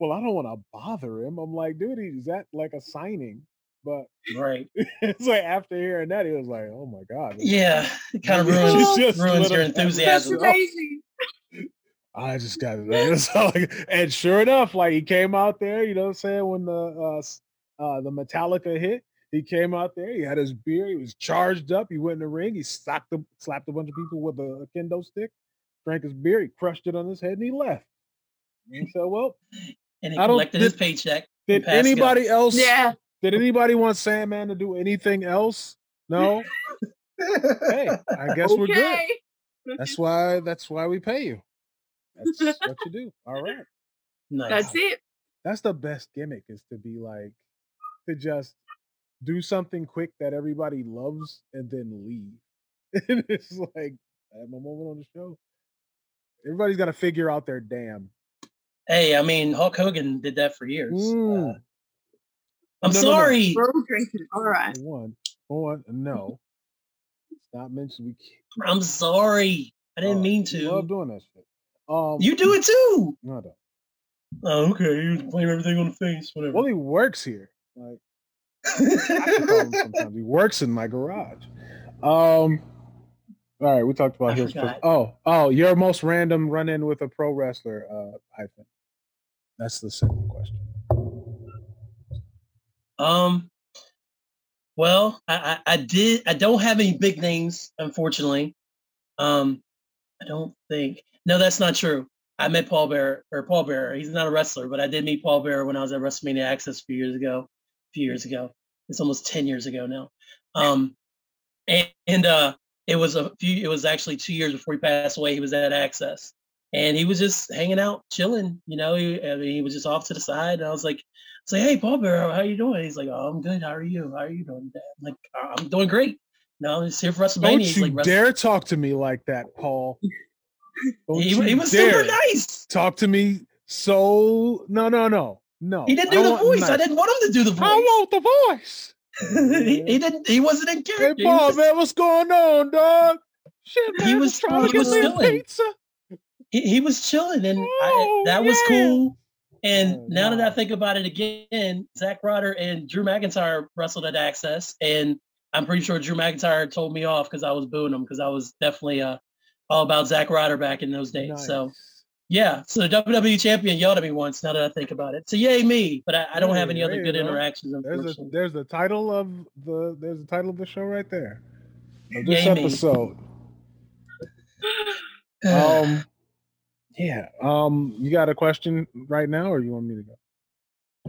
S2: well, I don't want to bother him. I'm like, dude, is that like a signing? But
S3: right.
S2: it's like after hearing that, he was like, oh my god,
S3: Yeah, it kind of ruins, ruins your
S2: little-
S4: That's
S3: enthusiasm.
S4: amazing.
S2: I just got it. So, like, and sure enough, like he came out there, you know what I'm saying, when the uh, uh the Metallica hit, he came out there, he had his beer, he was charged up, he went in the ring, he slapped a, slapped a bunch of people with a, kendo stick, drank his beer, he crushed it on his head, and he left. And so, well,
S3: And he
S2: I don't-
S3: collected his paycheck.
S2: did
S3: passed go.
S2: anybody else
S4: Yeah.
S2: did anybody want Sandman to do anything else? No? hey, I guess we're good. That's why that's why we pay you. That's what you do. All right.
S3: Nice.
S4: That's it.
S2: That's the best gimmick is to be like to just do something quick that everybody loves and then leave. and it's like I have my moment on the show. Everybody's got to figure out their damn.
S3: Hey, I mean, Hulk Hogan did that for years.
S2: Mm.
S3: Uh, I'm
S2: No, no, no.
S3: sorry.
S4: We're all drinking. All right.
S2: One, one, no. it's not mentioned. We can't.
S3: I'm sorry. I didn't
S2: uh,
S3: mean
S2: we Love
S3: to.
S2: doing that shit. Um,
S3: You do it too.
S2: No, I don't.
S3: Oh, okay. You blame everything on the face. Whatever.
S2: Well, he works here. Like I can call him sometimes. He works in my garage. Um. All right, we talked about his. Oh, oh, your most random run-in with a pro wrestler, uh, hyphen. That's the second question.
S3: Um. Well, I, I I did. I don't have any big names, unfortunately. Um, I don't think. No, that's not true. I met Paul Bearer or Paul Bearer. He's not a wrestler, but I did meet Paul Bearer when I was at WrestleMania Access a few years ago. A few years ago. It's almost ten years ago now. Um, and, and uh, it was a few. It was actually two years before he passed away. He was at Access, and he was just hanging out, chilling. You know, he, I mean, he was just off to the side, and I was like, say, hey, Paul Bear, how you doing? He's like, oh, I'm good. How are you? How are you doing today? I'm like, "Uh, I'm doing great. No, I'm just here for WrestleMania.
S2: Don't you
S3: like,
S2: dare talk to me like that, Paul.
S3: He, he was super nice.
S2: talk to me so. No, no, no, no.
S3: He didn't do the voice. I didn't want him to do the voice.
S2: I want the voice.
S3: he, he didn't. He wasn't in
S2: Hey,
S3: character. He
S2: Paul,
S3: was-
S2: man, what's going on, dog? Shit, man,
S3: He was-
S2: trying
S3: he
S2: to get
S3: was
S2: me pizza.
S3: he, he was chilling, and
S2: Oh,
S3: I, that was cool. And
S2: Oh,
S3: now that I think about it again, Zack Ryder and Drew McIntyre wrestled at Access, and I'm pretty sure Drew McIntyre told me off because I was booing him because I was definitely uh, all about Zack Ryder back in those days. So yeah, so the WWE champion yelled at me once. Now that I think about it, so yay me! But I, I don't have any other good interactions.
S2: There's a there's the title of the there's the title of the show right there. Of this
S3: Yay
S2: episode. Um yeah. Um you got a question right now or you want me to go?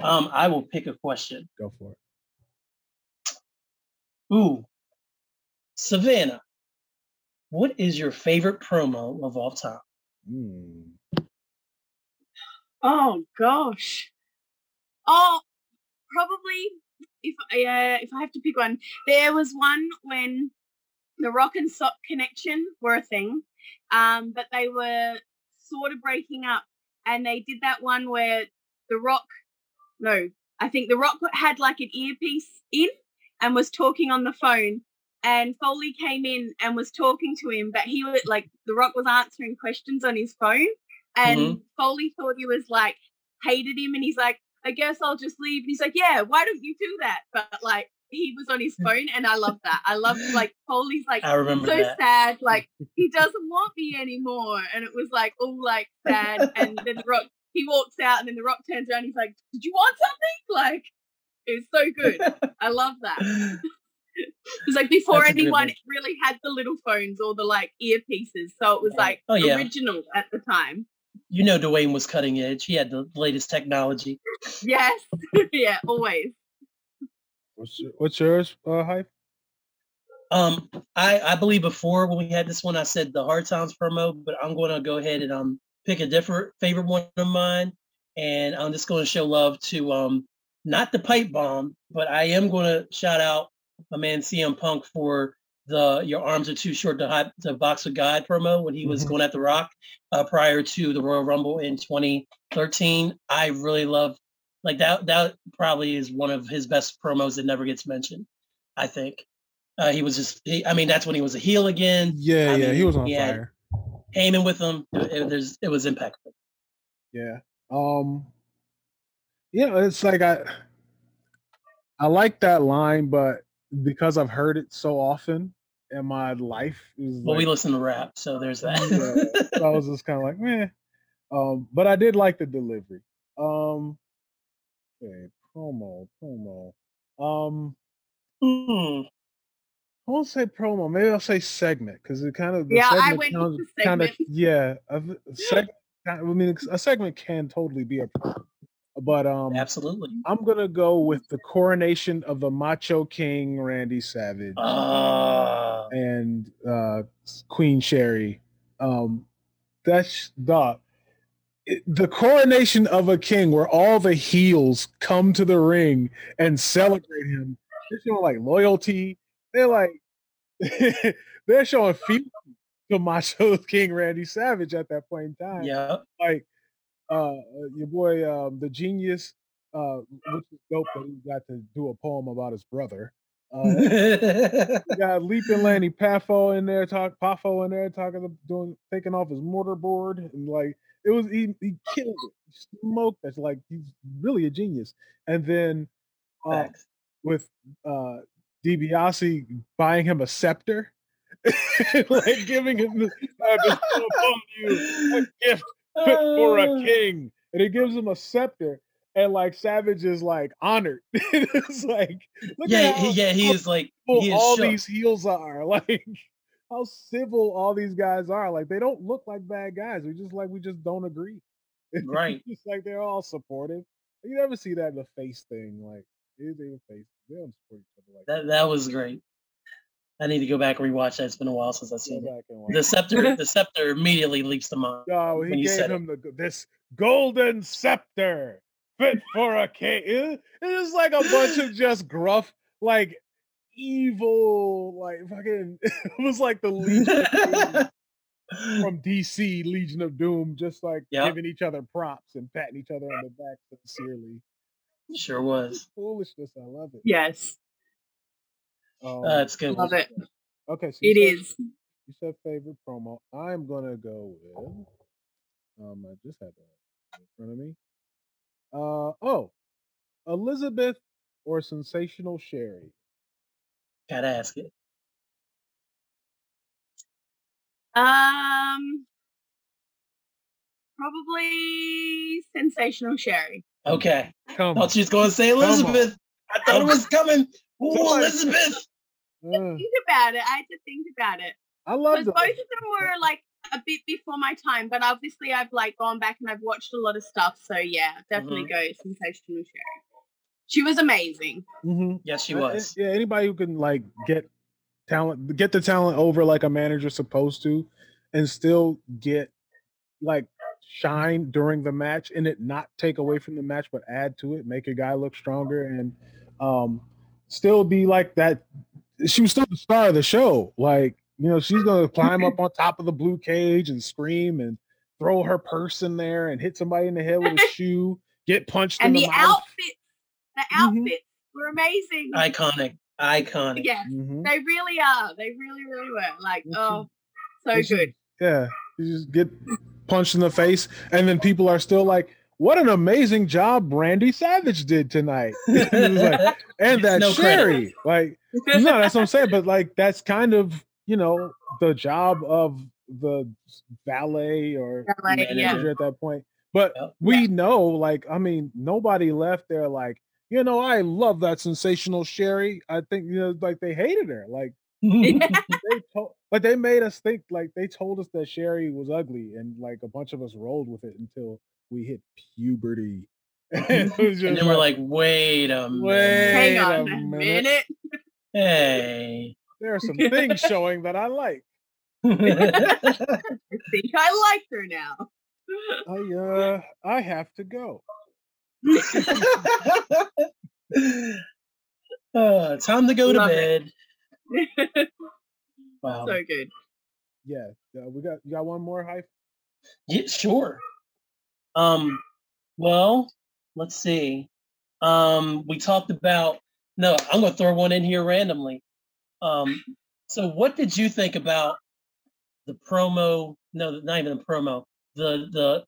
S3: um, I will pick a question.
S2: Go for it.
S3: Ooh, Savannah, what is your favorite promo of all time?
S2: Mm.
S4: Oh gosh. Oh, probably if uh, if I have to pick one, there was one when the Rock and Sock connection were a thing, um, but they were sort of breaking up, and they did that one where the Rock, no, I think the Rock had like an earpiece in and was talking on the phone. And Foley came in and was talking to him, but he was like, The Rock was answering questions on his phone, and mm-hmm. Foley thought he was like hated him and he's like, I guess I'll just leave. And he's like, Yeah, why don't you do that? But like he was on his phone and I love that. I love like Foley's like
S3: I remember
S4: so
S3: that.
S4: sad, like he doesn't want me anymore. And it was like all like sad and then the rock he walks out and then the rock turns around, he's like, Did you want something? Like It was so good. I love that. It's like before
S3: That's
S4: anyone really had the little phones or the like earpieces, so it was like
S3: Oh, yeah.
S4: original at the time.
S3: You know, Dwayne was cutting edge. He had the latest technology.
S4: Yes, yeah, always.
S2: What's, your- what's yours, uh, hype?
S3: Um, I I believe before when we had this one, I said the Hard Times promo, but I'm going to go ahead and um pick a different favorite one of mine, and I'm just going to show love to um not the pipe bomb, but I am going to shout out my man CM Punk for the "Your Arms Are Too Short to, Hot, to Box with God" promo when he was
S2: Mhm.
S3: going at the Rock uh, prior to the Royal Rumble in 2013. I really love like that. That probably is one of his best promos that never gets mentioned. I think. Uh, he was just, he, I mean, that's when he was a heel again.
S2: Yeah,
S3: I
S2: yeah, he was on
S3: he
S2: fire.
S3: Heyman with him. It, it- there's, it was impeccable.
S2: Yeah. Um yeah, it's like I I like that line, but because I've heard it so often in my life, is
S3: Well,
S2: like,
S3: we listen to rap, so there's
S2: Yeah,
S3: that.
S2: so I was just kind of like, meh. Um, but I did like the delivery. Um, okay, promo, promo. Um,
S3: Hmm.
S2: I won't say promo. Maybe I'll say segment because it kind of the
S4: Yeah, I
S2: segment
S4: went
S2: sounds
S4: with the
S2: kind of yeah. A v- segment. I mean, a segment can totally be a, promo. But um,
S3: Absolutely.
S2: I'm gonna go with the coronation of the Macho King Randy Savage
S3: Ah,
S2: and uh, Queen Sherri. Um, that's the the coronation of a king, where all the heels come to the ring and celebrate him. They're showing like loyalty. They're like they're showing fealty to Macho King Randy Savage at that point in time
S3: yeah.
S2: like uh your boy um the genius uh which is dope that he got to do a poem about his brother uh got leaping lanny poffo in there talk poffo in there talking of doing taking off his mortarboard and like it was he, he killed it. He smoked it like he's really a genius. And then uh, with uh DiBiase buying him a scepter like giving him the, uh, this upon you a gift for a king. And it gives him a scepter. And like Savage is like honored. it's like look
S3: yeah,
S2: at how
S3: yeah, he is like he is
S2: all
S3: shook.
S2: these heels are. Like how civil all these guys are. Like they don't look like bad guys. We just like we just don't agree.
S3: Right.
S2: it's like they're all supportive. You never see that in the face thing. Like they they face they don't support each other like
S3: That that was great. I need to go back and rewatch that. It's been a while since I've
S2: Go
S3: seen it.
S2: back and watch
S3: The scepter, the scepter immediately leaps to mind.
S2: No,
S3: when
S2: he
S3: you
S2: gave
S3: said it.
S2: him the this golden scepter fit for a king. It, it was like a bunch of just gruff, like evil, like fucking. It was like the Legion of Doom from DC, Legion of Doom, just like
S3: Yep.
S2: giving each other props and patting each other on the back sincerely.
S3: sure was.
S2: Foolishness, I love it.
S4: Yes,
S2: Um,
S3: Uh, it's good.
S4: love it.
S2: okay, so you
S4: It
S2: said-
S4: is.
S2: You said favorite promo. I'm gonna go with. Um, I just had that in front of me. Uh oh, Elizabeth or Sensational Sherri.
S3: Gotta ask it.
S4: Um, probably sensational Sherri.
S3: Okay.
S2: Come on.
S3: Thought she was going to say. Elizabeth. I thought it was coming. Ooh,
S2: Somebody-
S3: Elizabeth.
S2: Uh,
S4: Think about it. I had to think about it
S2: I love
S4: because both of them were like a bit before my time, but obviously I've like gone back and I've watched a lot of stuff. So yeah, definitely
S3: Mm-hmm.
S4: go sensational Sherri. She was amazing.
S2: Mhm.
S3: Yes, she was.
S2: Yeah, anybody who can like get talent, get the talent over like a manager's supposed to, and still get like shine during the match and it not take away from the match, but add to it, make a guy look stronger and um still be like that. She was still the star of the show. Like, you know, she's gonna climb up on top of the blue cage and scream and throw her purse in there and hit somebody in the head with a shoe, get punched
S4: And
S2: in
S4: the
S2: the, mouth.
S4: outfits, the
S2: Mhm.
S4: outfits were amazing.
S3: Iconic. Iconic.
S4: yeah,
S2: Mhm.
S4: they really are. They really, really were. Like,
S2: And she-
S4: oh, so
S2: And she-
S4: good.
S2: Yeah, you just get punched in the face, and then people are still like, "What an amazing job Randy Savage did tonight!" Like, and that
S3: no credit.
S2: Sherri, like, no, that's what I'm saying. But like, that's kind of you know the job of the valet or
S4: Valet,
S2: manager
S3: yeah.
S2: at that point. But
S3: Yep.
S2: we know, like, I mean, nobody left there like, you know, I love that sensational Sherri. I think you know, like they hated her. Like
S4: Yeah.
S2: they told, but they made us think like they told us that Sherri was ugly, and like a bunch of us rolled with it until we hit puberty. and it was
S3: then we're like, wait a minute.
S2: Wait
S4: Hang
S2: a
S4: on a
S2: minute.
S4: minute.
S3: Hey.
S2: there are some things showing that I like.
S4: I think I like her now.
S2: I uh, I have to go.
S3: uh, time to go to
S4: Love it.
S3: bed. Wow.
S4: so good.
S2: Yeah, uh, we got you got one more hype.
S3: Yeah, sure. Um, well, let's see. Um, we talked about. No, I'm gonna throw one in here randomly. Um, so what did you think about the promo? No, not even the promo. The the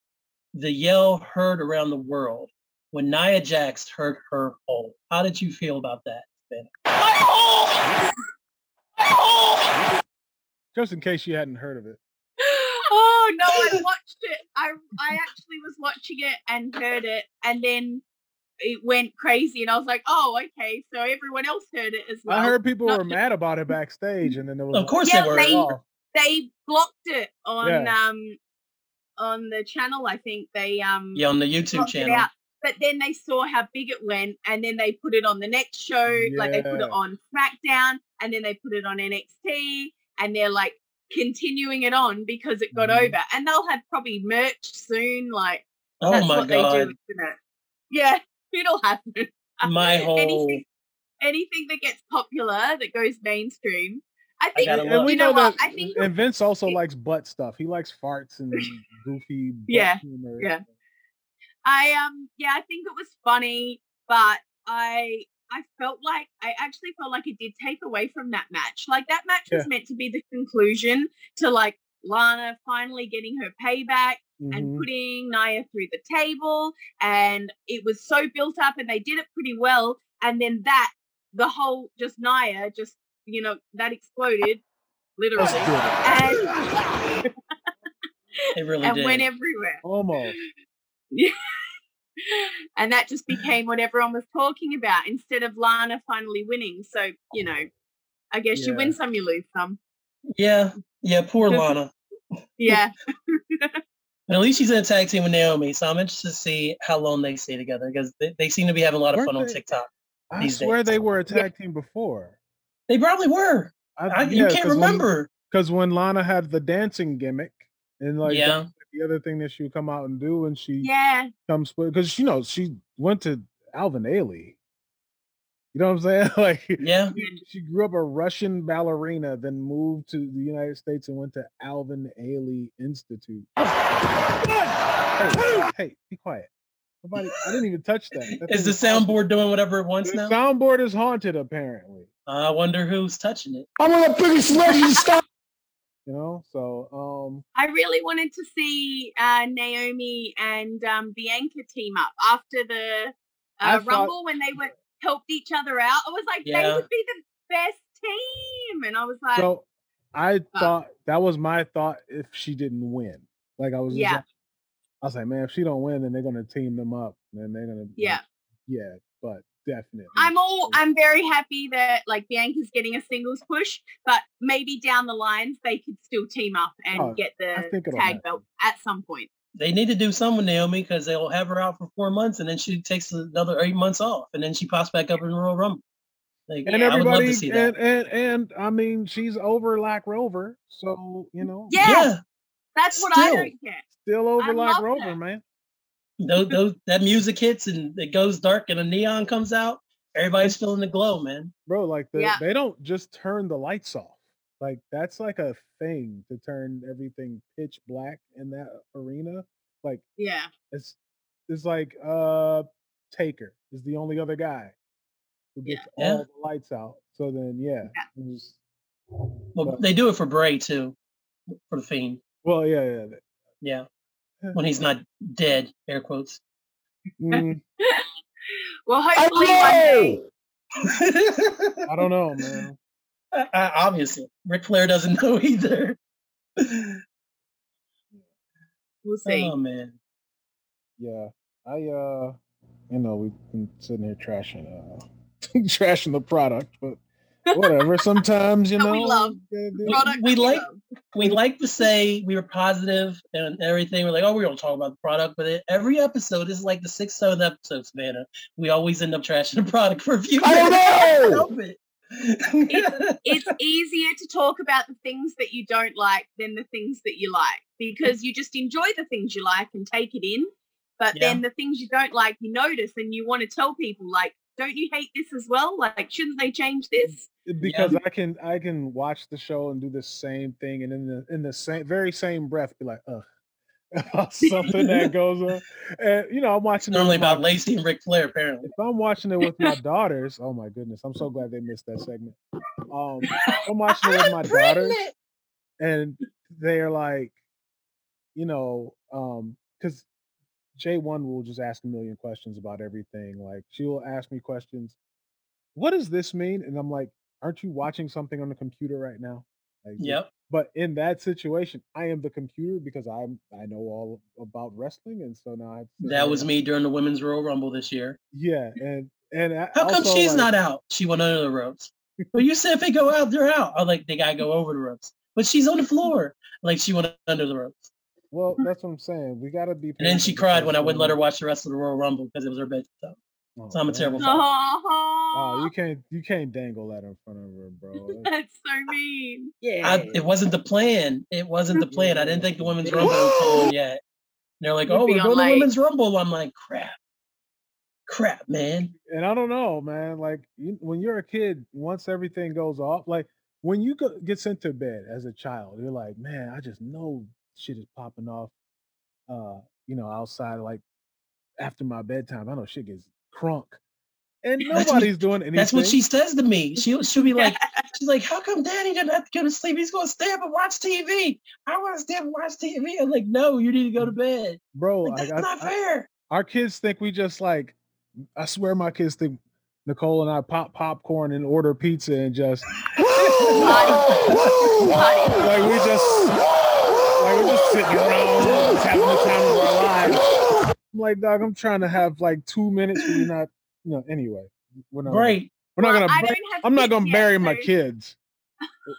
S3: the yell heard around the world when Nia Jax heard her hole. How did you feel about that? Ben?
S2: Just in case you hadn't heard of it.
S4: Oh no, I watched it. I I actually was watching it and heard it, and then it went crazy, and I was like, oh, okay, so everyone else heard it as well.
S2: I heard people
S4: not
S2: were
S4: just-
S2: mad about it backstage, and then there was
S3: Of course
S4: Yeah,
S3: they were.
S4: they- They blocked it on
S2: Yeah.
S4: um on the channel. I think they um
S3: Yeah, on the YouTube channel.
S4: out. But then they saw how big it went, and then they put it on the next show. Like they put it on SmackDown, and then they put it on NXT, and they're like continuing it on because it got
S2: Mhm.
S4: over. And they'll have probably merch soon. Like
S3: Oh
S4: that's
S3: my
S4: what they do. isn't it? Yeah, it'll happen.
S3: My whole
S4: anything, anything that gets popular that goes mainstream. I think
S3: gotta
S2: and
S3: look.
S2: we
S4: you know,
S2: know
S4: what? I think
S2: and Vince also
S4: it-
S2: likes butt stuff. He likes farts and goofy. Butt
S4: Yeah,
S2: humor.
S4: yeah. I um yeah, I think it was funny, but I I felt like I actually felt like it did take away from that match. Like that match was meant to be the conclusion to like Lana finally getting her payback and
S2: Mhm.
S4: putting Nia through the table, and it was so built up, and they did it pretty well. And then that, the whole just Nia, just you know, that exploded, literally,
S2: Let's it.
S4: and,
S3: it really
S4: and
S3: did.
S4: went everywhere.
S2: Almost.
S4: and that just became what everyone was talking about instead of Lana finally winning. So you know, I guess you win some, you lose some.
S3: yeah, yeah, poor Lana.
S4: Yeah,
S3: But at least she's in a tag team with Naomi, so I'm interested to see how long they stay together because they, they seem to be having a lot of
S2: Weren't
S3: fun on TikTok.
S2: I
S3: These
S2: swear
S3: days.
S2: they were a tag team before.
S3: They probably were. I, you can't remember.
S2: because when Lana had the dancing gimmick and like
S3: Yeah.
S2: That's the other thing that she would come out and do when she
S4: yeah,
S2: comes because you know she went to Alvin Ailey. You know what I'm saying? like
S3: Yeah,
S2: she grew up a Russian ballerina, then moved to the United States and went to Alvin Ailey Institute. Hey, hey, be quiet. Nobody, I didn't even touch that. That
S3: is
S2: thing
S3: the
S2: haunted.
S3: soundboard doing whatever it wants
S2: The
S3: now?
S2: soundboard is haunted, apparently.
S3: I wonder who's touching it.
S5: I'm one of the biggest legends. Stop.
S2: You know, so um,
S4: I really wanted to see uh, Naomi and um, Bianca team up after the uh,
S2: thought-
S4: Rumble when they went helped each other out. I was like, they would be the best team, and I was like,
S2: so I
S4: Uh,
S2: thought that was my thought if she didn't win. Like I was,
S4: Yeah.
S2: like- I was like, man, if she don't win, then they're gonna team them up, and they're gonna,
S4: yeah.
S2: yeah, but definitely.
S4: I'm all I'm very happy that like Bianca's getting a singles push, but maybe down the lines they could still team up and
S2: Oh,
S4: get the tag
S2: happen.
S4: belt at some point.
S3: They need to do something with Naomi because they'll have her out for four months and then she takes another eight months off and then she pops back up in Royal Rumble. Like,
S2: and
S3: yeah, I would love
S2: everybody,
S3: to see that.
S2: and, and and I mean, she's over Lack Rover, so you know,
S4: Yeah, that's what I
S3: still.
S4: don't get.
S2: still over
S4: I
S2: Lack Rover,
S4: that.
S2: man.
S3: Those, those that music hits and it goes dark and a neon comes out. Everybody's feeling the glow, man.
S2: bro like the,
S4: Yeah.
S2: they don't just turn the lights off like that's like a thing to turn everything pitch black in that arena like
S4: Yeah.
S2: it's it's like uh taker is the only other guy who gets
S3: Yeah.
S2: all the lights out so then yeah, it was-
S3: Well,
S2: But-
S3: they do it for Bray too, for the Fiend.
S2: well yeah yeah
S3: Yeah, when he's not dead, air quotes.
S2: mm,
S4: Well,
S5: I
S4: hopefully one day.
S5: know.
S2: i don't know man
S3: Uh, Obviously, Ric Flair doesn't know either.
S4: We'll see.
S3: oh man,
S2: yeah i uh you know we've been sitting here trashing uh trashing the product, but whatever. Sometimes you know
S4: We love Product
S3: we like- we like to say we were positive and everything. We're like, oh, we're gonna talk about the product, but it, every episode is like the sixth, seventh episode, Savannah. We always end up trashing the product for a few
S5: I
S3: minutes.
S5: know!
S3: It.
S4: it's easier to talk about the things that you don't like than the things that you like because you just enjoy the things you like and take it in. But
S3: Yeah.
S4: then the things you don't like, you notice and you want to tell people, like, don't you hate this as well? Like, shouldn't they change this?
S2: because I can I can watch the show and do the same thing, and in the in the same very same breath be like, ugh, about something that goes on. And you know, I'm watching it
S3: Normally
S2: with my-
S3: about Lacey and Ric Flair, apparently.
S2: if I'm watching it with my daughters, oh my goodness, I'm so glad they missed that segment. Um, I'm watching it with my daughters, and they're like, you know, um, because J one will just ask a million questions about everything. Like she will ask me questions. What does this mean? And I'm like, aren't you watching something on the computer right now? Like,
S3: Yep.
S2: But in that situation, I am the computer because I'm I know all about wrestling, and so now I.
S3: That was me during the Women's Royal Rumble this year.
S2: Yeah, and and I-
S3: How come she's
S2: like-
S3: not out? She went under the ropes. But you said if they go out, they're out. I'm like, they gotta go over the ropes. But she's on the floor. Like she went under the ropes.
S2: Well, that's what I'm saying. We gotta be.
S3: And then she cried when I wouldn't let her watch the rest of the Royal Rumble because it was her bedtime.
S2: oh,
S3: So I'm a terrible father.
S2: Oh, you can't you can't dangle that in front of her, bro.
S4: that's so mean.
S3: I, it wasn't the plan. It wasn't the plan. I didn't think the women's rumble was on yet. They're like,
S4: You'd
S3: oh,
S4: be
S3: we're
S4: on
S3: going to
S4: late.
S3: women's rumble. I'm like, crap, crap, man.
S2: and I don't know, man. Like you, when you're a kid, once everything goes off, like when you go, get sent to bed as a child, you're like, man, I just know shit is popping off. Uh, you know, outside like after my bedtime, I know shit gets crunk, and
S3: That's what-
S2: nobody's doing anything.
S3: That's what she says to me. She'll she'll be like, she's like, how come Daddy didn't have to go to sleep? He's going to stay up and watch TV. I want to stay up and watch TV. I'm like, no, you need to go to bed.
S2: bro.
S3: Like,
S2: Like,
S3: that's
S2: I-
S3: not
S2: I-
S3: fair.
S2: our kids think we just like I swear my kids think Nicole and I pop popcorn and order pizza and just like we just like we're just sitting around just having the time of our lives. I'm like, dog, I'm trying to have like two minutes where you're not, you know, anyway. We're not
S3: Right.
S2: we're not
S4: Well,
S2: gonna
S4: I
S2: bur-
S4: don't have
S2: I'm not gonna
S4: yet,
S2: bury my kids.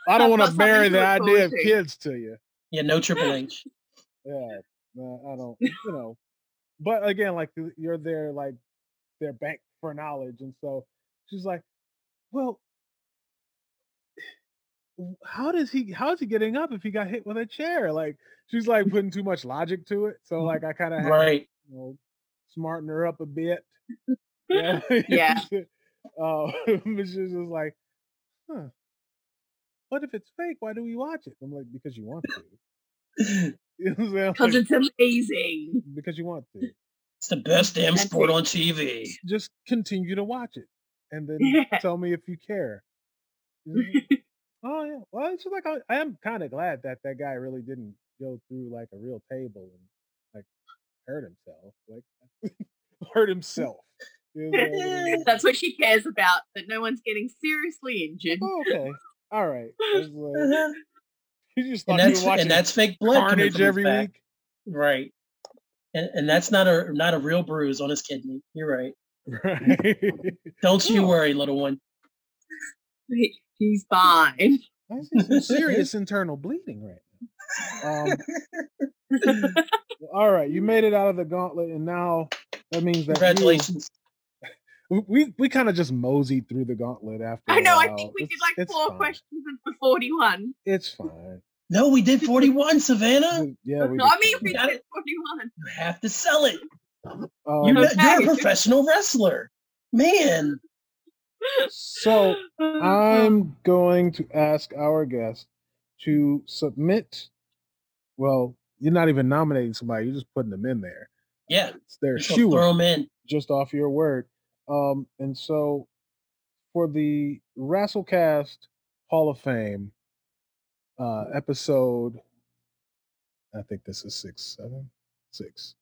S2: I don't want to bury the idea of kids to you.
S3: Yeah, no Triple H.
S2: Yeah, no, I don't. You know, but again, like you're there, like their bank for knowledge, and so she's like, "Well, w- how does he? How is he getting up if he got hit with a chair?" Like she's like putting too much logic to it. So like I kind of
S3: Right.
S2: you know, smarten her up a bit. Yeah,
S4: Yeah.
S2: uh, but she's just like, "Huh." What if it's fake? Why do we watch it? I'm like, because you want to. You know what I'm saying?
S4: Because
S2: Like,
S4: it's amazing.
S2: because you want to.
S3: It's the best damn
S4: That's
S3: sport
S4: it.
S3: on TV.
S2: just continue to watch it and then
S4: Yeah.
S2: tell me if you care. You know? oh yeah. Well, it's just like I, I am kind of glad that that guy really didn't go through like a real table and like hurt himself, like hurt himself. You know?
S4: That's what she cares about, that no one's getting seriously injured.
S2: oh, okay. All right. I like, uh-huh. you just
S3: and that's and that's fake blood
S2: carnage every
S3: back.
S2: week.
S3: Right. And, and that's not a not a real bruise on his kidney. You're right.
S2: Right.
S3: Don't you
S2: No.
S3: worry, little one.
S4: He's fine.
S2: I see some serious internal bleeding right now. Um, all right, you made it out of the gauntlet, and now that means that
S3: Congratulations.
S2: we we, we kind of just moseyed through the gauntlet after.
S4: I know, I
S2: while.
S4: think we did like four
S2: fine.
S4: questions for 41.
S2: It's fine.
S3: No, we did 41, Savannah.
S2: Yeah, we.
S4: I
S2: did
S4: mean, we
S3: got
S4: did
S3: it.
S4: 41.
S3: You have to sell it.
S2: Um,
S3: You're,
S4: Okay.
S3: you're a professional wrestler. Man.
S2: So I'm going to ask our guest to submit. Well, you're not even nominating somebody; you're just putting them in there.
S3: Yeah.
S2: It's their
S3: Just
S2: shoe.
S3: throw them in.
S2: just off your word. Um, and so for the Wrestlecast Hall of Fame uh episode, I think this is six, seven, six.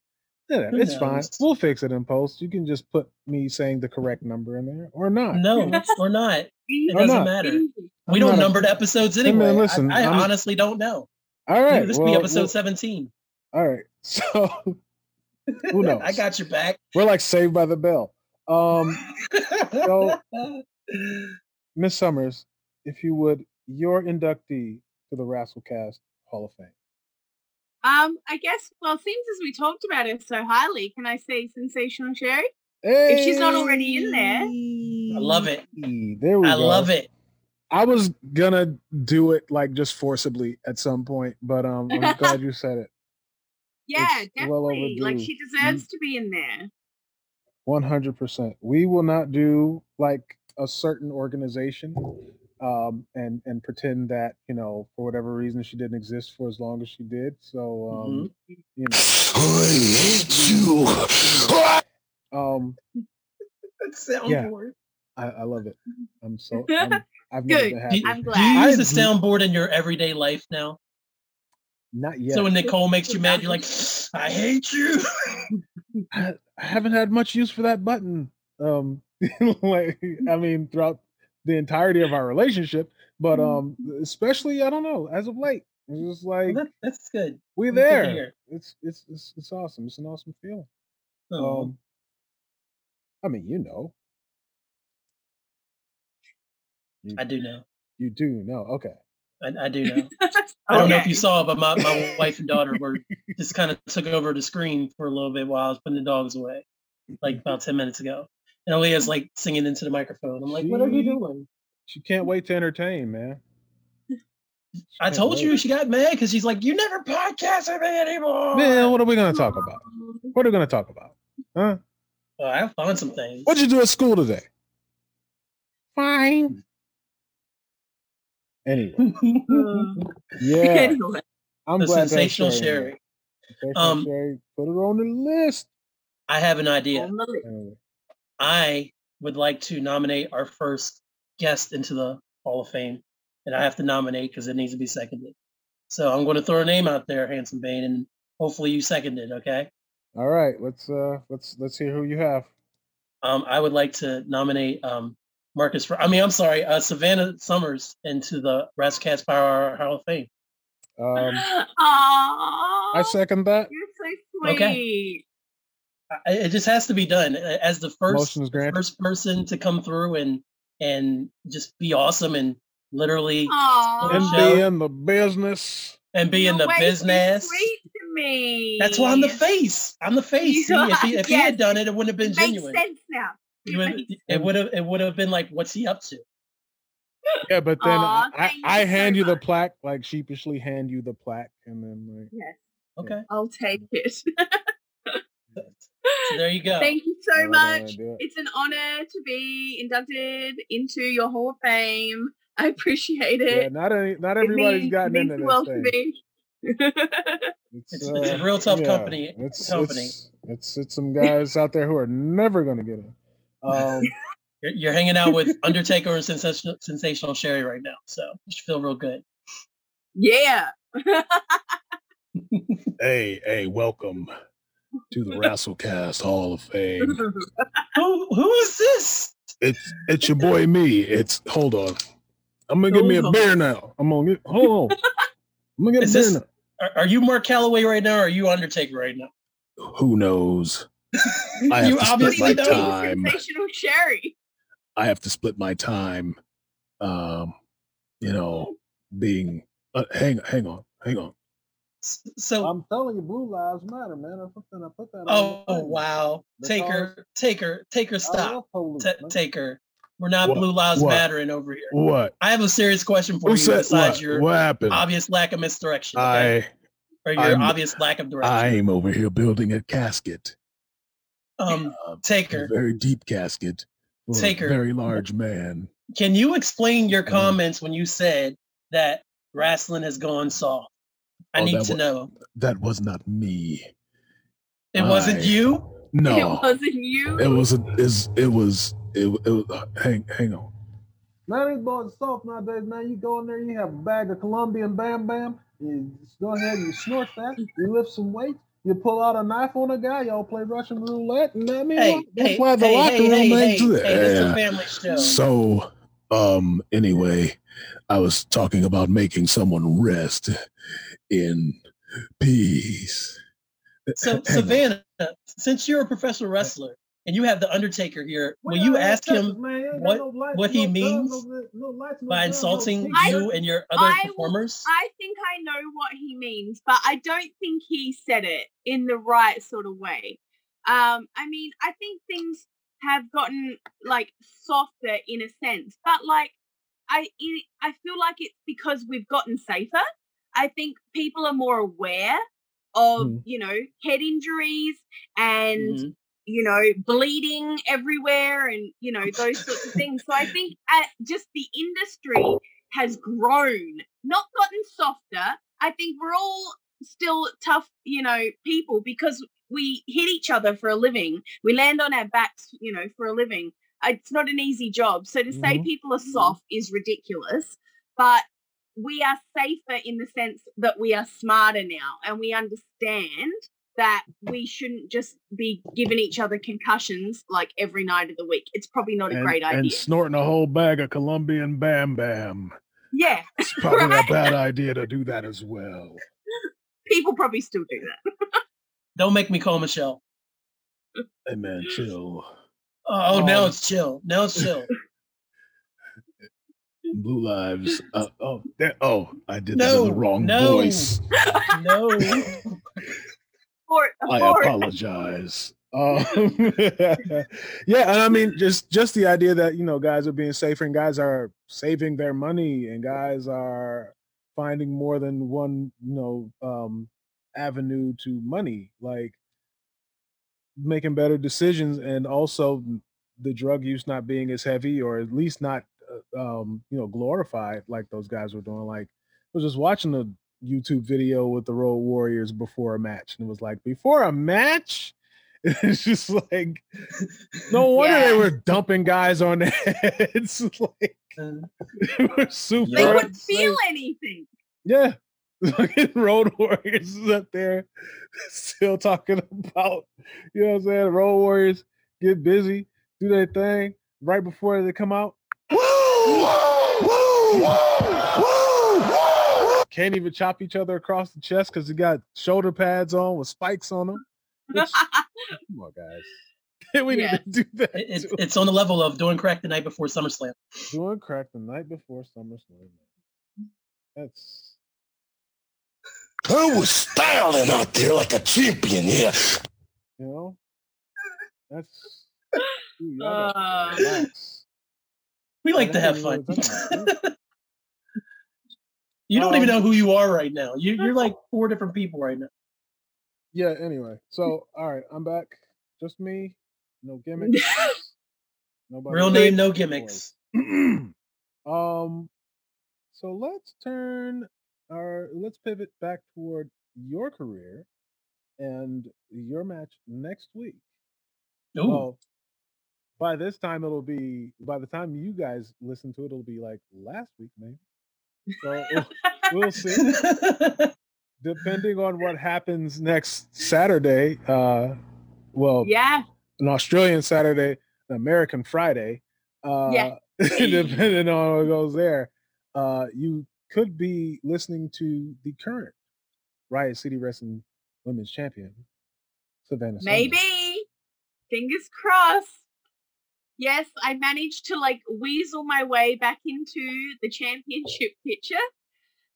S2: Yeah,
S3: Who
S2: it's fine. We'll fix it in post. You can just put me saying the correct number in there or not.
S3: No, or not. It
S2: Or
S3: doesn't
S2: not.
S3: matter.
S2: I'm
S3: We don't
S2: not
S3: number the episodes
S2: man,
S3: anyway. I-
S2: listen,
S3: I,
S2: I'm-
S3: honestly don't know.
S2: All right.
S3: this
S2: well,
S3: be episode
S2: well,
S3: 17.
S2: All right. So Who knows?
S3: I got your back.
S2: We're like saved by the bell. Um, So- Miss Summers, if you would, your inductee to the Rasslecast Hall of Fame.
S4: Um, I guess. Well, seems as we talked about her so highly, can I say sensational Sherri?
S2: If
S4: she's not already in there.
S3: I love it.
S2: There we go
S3: I
S2: go.
S3: love it.
S2: I was gonna do it like just forcibly at some point, but um, I'm glad you said it.
S4: Yeah,
S2: It's well
S4: definitely. like she deserves to be in there.
S2: One hundred percent. We will not do like a certain organization, um, and and pretend that you know for whatever reason she didn't exist for as long as she did. So um, you know, I hate you. um,
S3: Soundboard.
S2: I, I love it. I'm so I'm, I've never
S4: Good.
S2: been
S3: Do,
S2: happy.
S4: I'm
S3: do
S4: glad.
S3: you use
S2: I-
S3: the soundboard in your everyday life now?
S2: Not yet.
S3: So when Nicole makes you mad, you're like, I hate you.
S2: I, I haven't had much use for that button. Um, like I mean, throughout the entirety of our relationship, but um, especially I don't know as of late. It's just like
S3: That- that's good. We're
S2: there. It's, it's it's it's awesome. It's an awesome feeling.
S3: Oh,
S2: Um, I mean, you know, you,
S3: I do know.
S2: you do know. Okay,
S3: I, I do know. I don't know if you saw, but my, my wife and daughter were just kind of took over the screen for a little bit while I was putting the dogs away, like about 10 minutes ago. And Aaliyah's like singing into the microphone. I'm like, what are you doing?
S2: she can't wait to entertain, man. She
S3: I
S2: can't
S3: told you she got mad because she's like, you never podcast with me anymore.
S2: Man, what are we gonna talk about? What are we gonna talk about? Huh?
S3: Well, I found some things.
S2: What'd you do at school today? Fine. Anyway, yeah,
S4: Anyway,
S2: I'm
S3: the
S2: glad to have
S3: sensational Sherri
S2: Sherri. Sensational
S3: Um,
S2: Sherri, put her on the list.
S3: I have an idea. I would like to nominate our first guest into the Hall of Fame, and I have to nominate because it needs to be seconded. So I'm going to throw a name out there, Handsome Bane, and hopefully you second it. Okay.
S2: all right, let's uh let's let's hear who you have.
S3: Um, I would like to nominate um, Marcus. Fr- I mean, I'm sorry, uh, Savannah Summers into the Rasslecast Power Hour Hall of Fame.
S2: Um,
S4: Aww,
S2: I second that.
S4: you're so sweet.
S3: Okay. I, it just has to be done as the first
S2: Motion's
S3: first person to come through and and just be awesome and literally
S2: And be in the business.
S3: and be in the
S4: way too
S3: business.
S4: Sweet to me.
S3: That's why I'm the face. I'm the face. See, if he, if he had done it, it wouldn't have been
S4: It makes
S3: genuine.
S4: sense now.
S3: It
S4: It
S3: would, it would have it would have been like, what's he up to?
S2: Yeah, but then
S4: Aw,
S2: I,
S4: thank
S2: I
S4: you so
S2: hand you the
S4: much.
S2: plaque, like sheepishly hand you the plaque, and then like
S4: Yes,
S3: Okay,
S4: I'll take it.
S3: so there you go.
S4: Thank you so
S2: don't
S4: much.
S2: it.
S4: It's an honor to be inducted into your Hall of Fame. I appreciate
S2: Yeah,
S4: it.
S2: not any, not
S4: It
S2: everybody's
S4: means-
S2: gotten
S4: means
S2: into
S4: the
S2: this
S4: world to
S2: thing.
S4: me.
S2: It's,
S3: It's- it's a
S2: uh,
S3: real tough company-
S2: It's,
S3: company.
S2: It's, it's it's some guys out there who are never going to get in. Um,
S3: You're, you're hanging out with Undertaker and sensational, sensational Sherri right now, so you should feel real good.
S4: yeah.
S1: Hey, hey, welcome to the Rasslecast Hall of Fame.
S3: Who who is this?
S1: It's it's your boy me. It's hold on. I'm gonna get me a
S3: Hold
S1: beer now. I'm gonna get hold on. I'm gonna get
S3: Is
S1: a beer
S3: this-
S1: now.
S3: Are, are you Mark Calloway right now, or are you Undertaker right now?
S1: Who knows? I have
S3: you
S1: to split
S3: obviously
S1: my
S3: don't.
S1: time.
S4: Sensational Sherri.
S1: I have to split my time. Um, you know, being uh, hang hang on, hang on.
S3: So
S2: I'm telling you, Blue Lives Matter, man. I put that. I put that. on
S3: Oh,
S2: the thing.
S3: wow.
S2: Because
S3: Taker, Taker, Taker,
S2: I
S3: stop.
S2: love police,
S3: Ta
S2: man.
S3: Taker. We're not
S1: What?
S3: Blue Lives
S1: What?
S3: Mattering over here.
S1: What?
S3: I have a serious question for
S1: Who
S3: you
S1: said
S3: besides
S1: what?
S3: your
S1: What happened?
S3: obvious lack of misdirection. okay?
S1: I
S3: or your
S1: I'm-
S3: obvious lack of direction.
S1: I'm over here building a casket,
S3: um,
S1: uh, a very deep casket for
S3: Taker.
S1: a very large man.
S3: can you explain your comments when you said that wrestling has gone soft? I
S1: Oh,
S3: need to
S1: wa-
S3: know.
S1: That was not me.
S3: It wasn't you?
S1: No,
S4: It wasn't you.
S1: it was a, is it was it, it was uh, hang hang on.
S2: Man, these boys are soft nowadays, man. You go in there, you have a bag of Colombian Bam Bam. You just go ahead and you snort that. You lift some weights. You pull out a knife on a guy. Y'all play Russian roulette, and I mean,
S3: Hey,
S1: that's
S3: hey,
S1: why the
S3: hey,
S1: locker
S3: hey,
S1: room
S3: hey, hey,
S1: ain't
S3: hey,
S1: there.
S3: this a
S1: Yeah.
S3: family show.
S1: So, um, anyway, I was talking about making someone rest in peace.
S3: So Savannah, since you're a professional wrestler and you have the Undertaker here, will you ask him what- what he means by insulting
S4: I-
S3: you and your other
S4: I
S3: performers?
S4: I think I know what he means, but I don't think he said it in the right sort of way. Um, I mean, I think things have gotten like softer in a sense, but like I, I feel like it's because we've gotten safer. I think people are more aware of
S2: Mhm.
S4: you know head injuries and
S3: Mhm.
S4: you know, bleeding everywhere and, you know, those sorts of things. So I think uh, just the industry has grown, not gotten softer. I think we're all still tough, you know, people because we hit each other for a living. We land on our backs, you know, for a living. It's not an easy job. So to say
S2: Mhm.
S4: people are soft is ridiculous, but we are safer in the sense that we are smarter now and we understand that we shouldn't just be giving each other concussions like every night of the week. It's probably not a
S2: and,
S4: great
S2: and
S4: idea.
S2: snorting a whole bag of Colombian Bam Bam.
S4: yeah,
S2: It's probably
S4: Right.
S2: a bad idea to do that as well.
S4: people probably still do that.
S3: Don't make me call Michelle.
S2: Hey man, chill.
S3: Oh, now
S2: Um,
S3: it's chill. Now it's chill.
S2: Blue lives. Uh, oh, that, oh, I did that in the wrong
S3: no.
S2: voice.
S3: no.
S4: For,
S2: I apologize. Um, yeah, and I mean, just just the idea that you know guys are being safer and guys are saving their money and guys are finding more than one you know um, avenue to money, like making better decisions and also the drug use not being as heavy or at least not um, you know glorified like those guys were doing. Like I was just watching a YouTube video with the Road Warriors before a match, and it was like before a match. It's just like no wonder they were dumping guys on their heads. like they were super.
S4: they
S3: Yeah.
S4: couldn't
S2: upset.
S4: feel anything.
S2: Yeah. Fucking Road Warriors is up there still talking about, you know what I'm saying? Road Warriors get busy, do their thing right before they come out. Can't even chop each other across the chest because they got shoulder pads on with spikes on them. Which- come on, guys. we
S4: Yes.
S2: need to do that.
S3: It- it's, it's on the level of doing crack the night before SummerSlam.
S2: Doing crack the night before SummerSlam. That's
S5: I was styling out there like a champion, yeah.
S2: you know, that's. Ooh, y'all
S4: Uh.
S3: We like to have fun.
S2: what we're talking
S3: you don't even
S2: Um,
S3: know who you are right now. You, you're like four different people right now.
S2: Yeah. Anyway, so all right, I'm back. Just me. No gimmicks. Nobody.
S3: Real name, no gimmicks.
S2: um. So let's turn our let's pivot back toward your career and your match next week.
S3: Ooh.
S2: Well, by this time it'll be by the time you guys listen to it, it'll be like last week maybe. So we'll see. Depending on what happens next Saturday, uh, well,
S4: yeah,
S2: an Australian Saturday, an American Friday. Uh,
S4: Yeah.
S2: depending on what goes there, uh, you could be listening to the current Riot City Wrestling Women's Champion, Savannah. Sanders.
S4: maybe. Fingers crossed. Yes, I managed to like weasel my way back into the championship picture,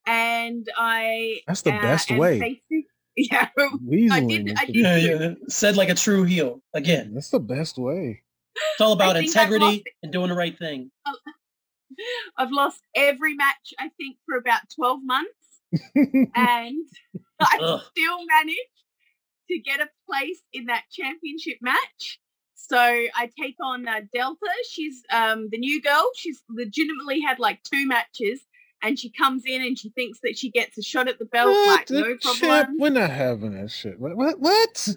S4: and I.
S2: That's the
S4: uh,
S2: best way.
S4: facing- yeah,
S2: Weaseling
S4: did- I did.
S3: Yeah, yeah. Said like a true heel. Again,
S2: That's the best way.
S3: it's all about integrity
S4: lost
S3: and doing the right thing.
S4: I've lost every match I think for about twelve months, and I
S3: Ugh.
S4: still managed to get a place in that championship match. So I take on uh, Delta. She's um, the new girl. She's legitimately had like two matches, and she comes in and she thinks that she gets a shot at the belt. Like
S2: The
S4: no
S2: champ-
S4: problem.
S2: We're not having that shit. What? What? what?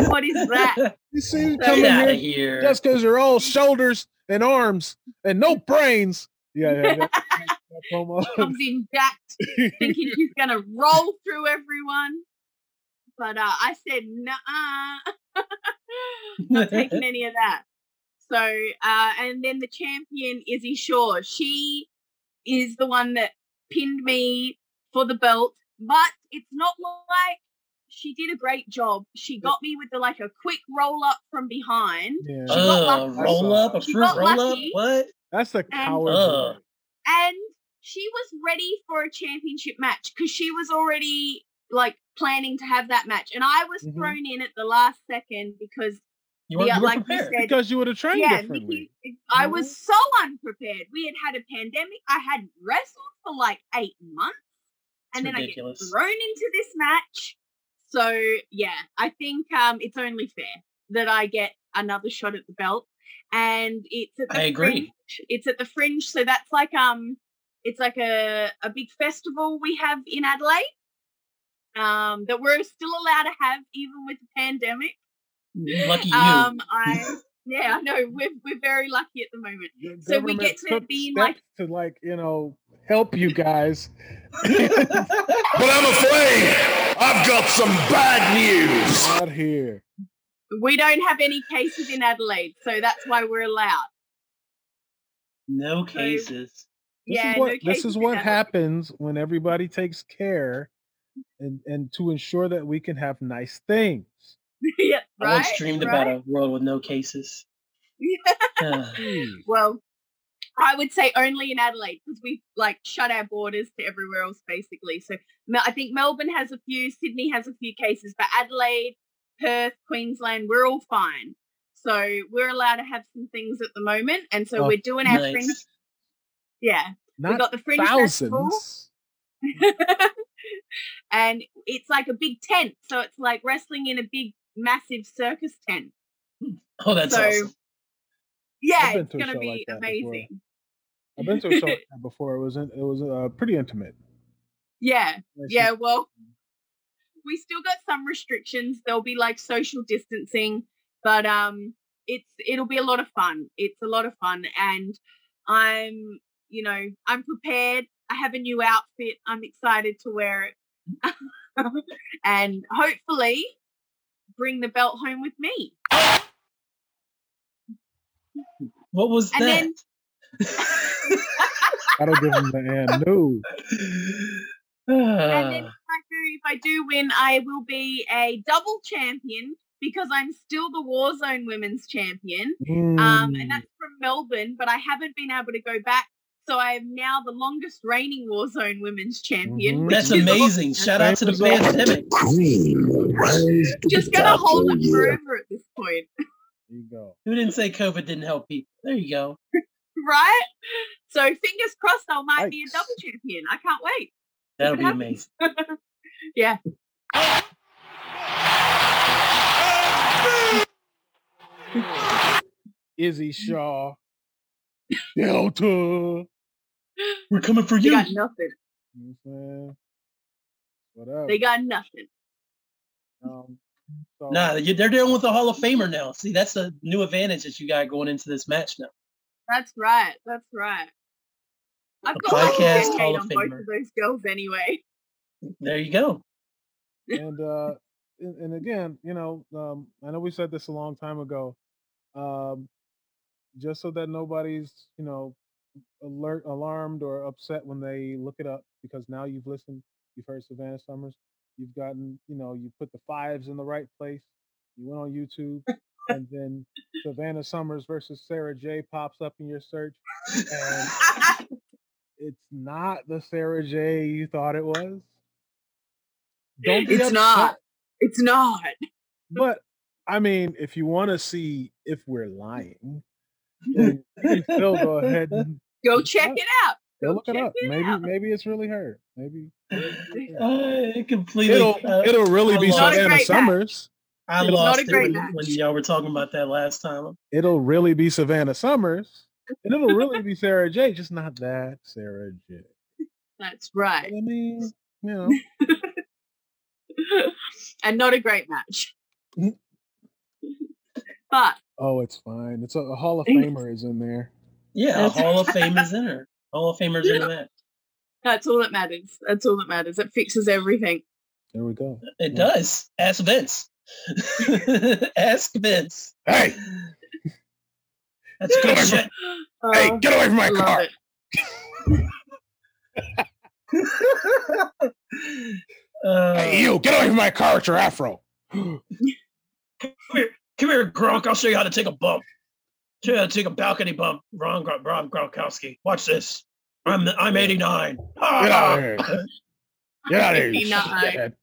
S4: What is that?
S2: You see,
S4: So-
S2: come
S3: Get
S2: in
S3: out of
S2: here
S3: here.
S2: just because you're all shoulders and arms and no brains. Yeah, yeah. That, that
S4: comes in jacked, thinking she's gonna roll through everyone. But uh, I said, nah, not taking any of that. So, uh, and then the champion, Izzy Shaw, she is the one that pinned me for the belt, but it's not like she did a great job. She got me with the like a quick roll up from behind,
S2: Yeah,
S4: She got
S3: Uh,
S4: lucky.
S3: roll up, a
S4: She
S3: fruit
S4: got
S3: roll up. What?
S2: that's a coward.
S3: Uh.
S4: and she was ready for a championship match because she was already like planning to have that match, and I was
S2: Mhm.
S4: thrown in at the last second because
S3: You were,
S4: Yeah,
S3: you were
S4: like you said,
S2: because you would have trained
S4: yeah,
S2: differently.
S4: Nikki, I was so unprepared. We had had a pandemic. I hadn't wrestled for like eight months, and
S3: It's
S4: then
S3: ridiculous.
S4: I get thrown into this match. So yeah, I think um, it's only fair that I get another shot at the belt, and it's at the
S3: I agree.
S4: Fringe. It's at the Fringe, so that's like um, it's like a a big festival we have in Adelaide. Um, that we're still allowed to have even with the pandemic.
S3: Lucky you.
S4: Um, I yeah, I know we're we're very lucky at the moment.
S2: The
S4: so we get to be like-
S2: to like you know help you guys.
S5: But I'm afraid I've got some bad news.
S2: Out here,
S4: We don't have any cases in Adelaide, so that's why we're allowed.
S3: no cases.
S2: this
S4: yeah,
S2: is what
S4: no
S2: this is what happens when everybody takes care, and and to ensure that we can have nice things.
S4: yeah,
S3: I once dreamed
S4: right?
S3: about a world with no cases. Ah,
S2: Jeez.
S4: Well, I would say only in Adelaide because we've like shut our borders to everywhere else basically. So I think Melbourne has a few, Sydney has a few cases, but Adelaide, Perth, Queensland, we're all fine. So we're allowed to have some things at the moment, and so
S2: Oh,
S4: we're doing our
S3: nice.
S4: fringe. Yeah, we
S2: Not
S4: got the fringe festival. and it's like a big tent, so it's like wrestling in a big, massive circus tent.
S3: Oh, that's
S4: So,
S3: awesome.
S4: Yeah, it's gonna be
S2: like that before.
S4: amazing.
S2: I've been to a show like before. It was in, it was uh, pretty intimate.
S4: Yeah, yeah. Well, we still got some restrictions. There'll be like social distancing, but um, it's it'll be a lot of fun. It's a lot of fun, and I'm you know I'm prepared. I have a new outfit. I'm excited to wear it, and hopefully bring the belt home with me.
S3: What was
S4: And
S3: that?
S4: then
S2: don't give him the end. No.
S4: And then if I do, if I do win, I will be a double champion because I'm still the Warzone Women's Champion. Um,
S2: Mm.
S4: and that's from Melbourne, but I haven't been able to go back. So I am now the longest reigning Warzone Women's Champion.
S2: Mhm.
S3: that's
S4: is
S3: amazing. Shout out to the
S2: Same result.
S3: pandemic.
S5: Queen will rise to
S4: Just
S5: the
S4: gonna hold
S5: for
S4: it forever at this point,
S2: There you go.
S3: Who didn't say COVID didn't help people? There you go.
S4: right? So fingers crossed, I might be a double champion. I can't wait.
S3: That'll be
S4: happens.
S3: amazing.
S4: yeah.
S2: Izzy Shaw. Delta.
S3: We're coming for you.
S4: They
S3: you.
S4: got nothing.
S2: You know what I'm saying? What?
S4: They got nothing.
S2: Um, so,
S3: Nah, you- they're dealing with the Hall of Famer now. See, that's a new advantage that you got going into this match now.
S4: That's right. That's right. I've
S3: A
S4: got like a
S3: podcast Hall of
S4: on both of those girls anyway.
S3: There you go.
S2: and uh and, and again you know um i know we said this a long time ago um just so that nobody's you know alert alarmed or upset when they look it up because now you've listened you've heard savannah summers you've gotten you know you put the fives in the right place you went on youtube and then savannah summers versus sarah j pops up in your search and it's not the sarah j you thought it was don't be
S4: It's
S2: upset.
S4: not. It's not.
S2: But I mean, if you want to see if we're lying, then still go ahead and
S4: Go check it out.
S2: go
S4: Go
S2: look it up.
S4: it
S2: maybe
S4: out.
S2: maybe it's really her. Maybe
S3: Uh, it completely.
S2: it'll
S3: uh,
S2: it'll really
S3: I
S2: be
S3: lost- Not
S4: a
S2: Savannah
S4: great match.
S2: Summers.
S3: I
S2: it'll-
S3: lost it when, when y'all were talking about that last time.
S2: It'll really be Savannah Summers. And it'll really be Sarah J, just not that Sarah J.
S4: That's right.
S2: I mean, you know,
S4: and not a great match. But
S2: oh, it's fine. It's a, a Hall of Famer is in there.
S3: Yeah, a Hall of Famers in her. Hall of Famers in the match.
S4: that's all that matters. That's all that matters. It fixes everything.
S2: There we go.
S3: It
S2: Yeah.
S3: does. Ask Vince. Ask Vince.
S5: Hey,
S3: That's good
S5: Hey,
S3: shit.
S5: hey,
S4: Oh,
S5: get away from my car.
S3: Uh,
S2: Hey, you get away from my car with your afro.
S3: come here, come here, Gronk. I'll show you how to take a bump. Show you how to take a balcony bump. Ron, Gron- Ron Gronkowski. Watch this. I'm I'm 89. Ah!
S2: Get out of here. Get out of here.
S4: 89.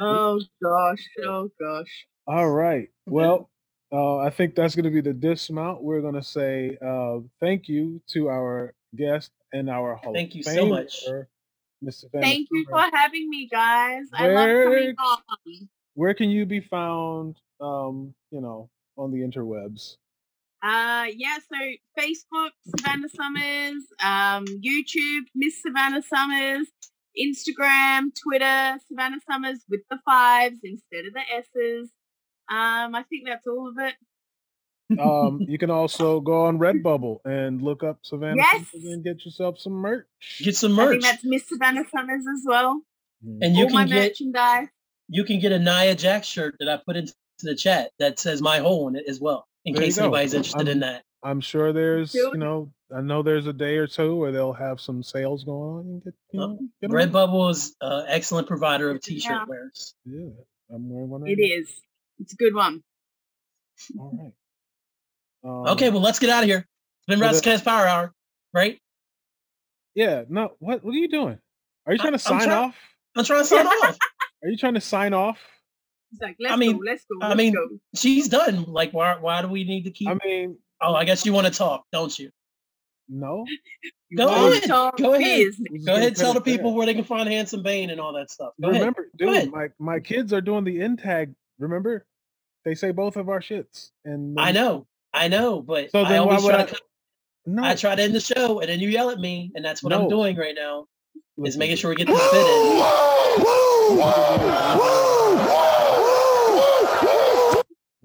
S4: Oh gosh. Oh gosh.
S2: All right. Well, uh, I think that's going to be the dismount. We're going to say uh, thank you to our guest and our host.
S3: Thank you so much.
S2: Famer, Miss Savannah
S4: Thank you for having me, guys. I love coming on.
S2: Where can you be found? Um, you know, on the interwebs.
S4: Uh, yeah, so Facebook, Savannah Summers, um, YouTube, Miss Savannah Summers, Instagram, Twitter, Savannah Summers with the fives instead of the S's. Um, I think that's all of it.
S2: Um, you can also go on Redbubble and look up Savannah
S4: Yes.
S2: Summers and get yourself some merch.
S3: Get some
S4: I
S3: merch,
S4: think that's Miss Savannah Summers as well.
S2: Mhm.
S3: and you
S4: all my
S3: can get
S4: merchandise.
S3: you can get a Nia Jax shirt that I put into the chat that says my hole in it as well. In
S2: There
S3: case anybody's interested in
S2: Um,
S3: that.
S2: I'm sure there's, you know, I know there's a day or two where they'll have some sales going on and get, you know, get 'em on.
S3: Redbubble is an excellent provider of t-shirt
S4: Yeah.
S3: wearers.
S2: Yeah, I'm wearing one. right
S4: It
S2: now.
S4: is. It's a good one.
S2: All right. Um,
S3: Okay, well let's get out of here. It's been
S2: well, the-
S3: Rasslecast Power Hour, right?
S2: Yeah. No. What? What are you doing? Are you
S3: I-
S2: trying to
S3: I'm
S2: sign
S3: try-
S2: off?
S3: I'm trying to sign off.
S2: Are you trying to sign off?
S4: It's like, let's
S3: mean-
S4: go, let's go,
S3: I
S4: let's
S3: mean-
S4: go.
S3: She's done. Like, why? Why do we need to keep?
S2: I mean,
S3: oh, I guess you want to talk, don't you?
S2: no. You
S3: Go
S2: wanna-
S3: ahead. Go ahead.
S4: business.
S2: we're just
S3: Go ahead, tell the people where they can find Handsome Bane and all that stuff. Go
S2: remember,
S3: Go
S2: dude, my my kids are doing the in tag. Remember, they say both of our shits, and
S3: I know, I know, but
S2: So
S3: I
S2: then why
S3: always
S2: would
S3: try
S2: I?
S3: to. cut-
S2: No,
S3: I try to end the show, and then you yell at me, and that's what I'm doing right now. Is making sure we get this bit in.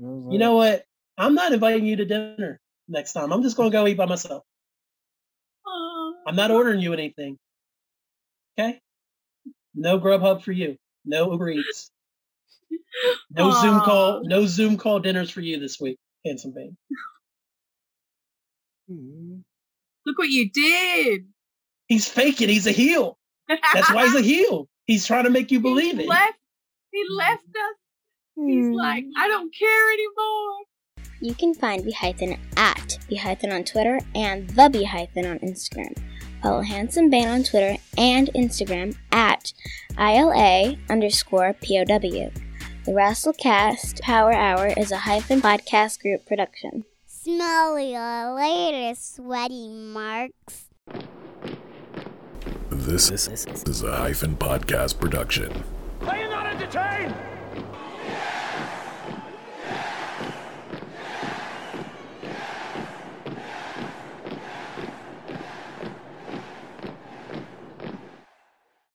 S2: I
S3: You know what? I'm not inviting you to dinner next time. I'm just gonna go eat by myself. I'm not ordering you anything. Okay? No Grubhub for you. No Uber Eats. No Zoom call. No Zoom call dinners for you this week, handsome Bane.
S2: "Hmm,
S4: Look what you did.
S3: He's faking. He's a heel. That's why he's a heel. He's trying to make you believe
S4: he
S3: it.
S4: Left, he left us. He's like, hmm. I don't care anymore.
S7: You can find Behython at Behython on Twitter and the Behython on Instagram. Follow Handsome Bane on Twitter and Instagram at ILA underscore POW. The Rasslecast Power Hour is a hyphen podcast group production.
S8: Smell you later, sweaty marks.
S9: This is a hyphen podcast production.
S5: Are you not entertained?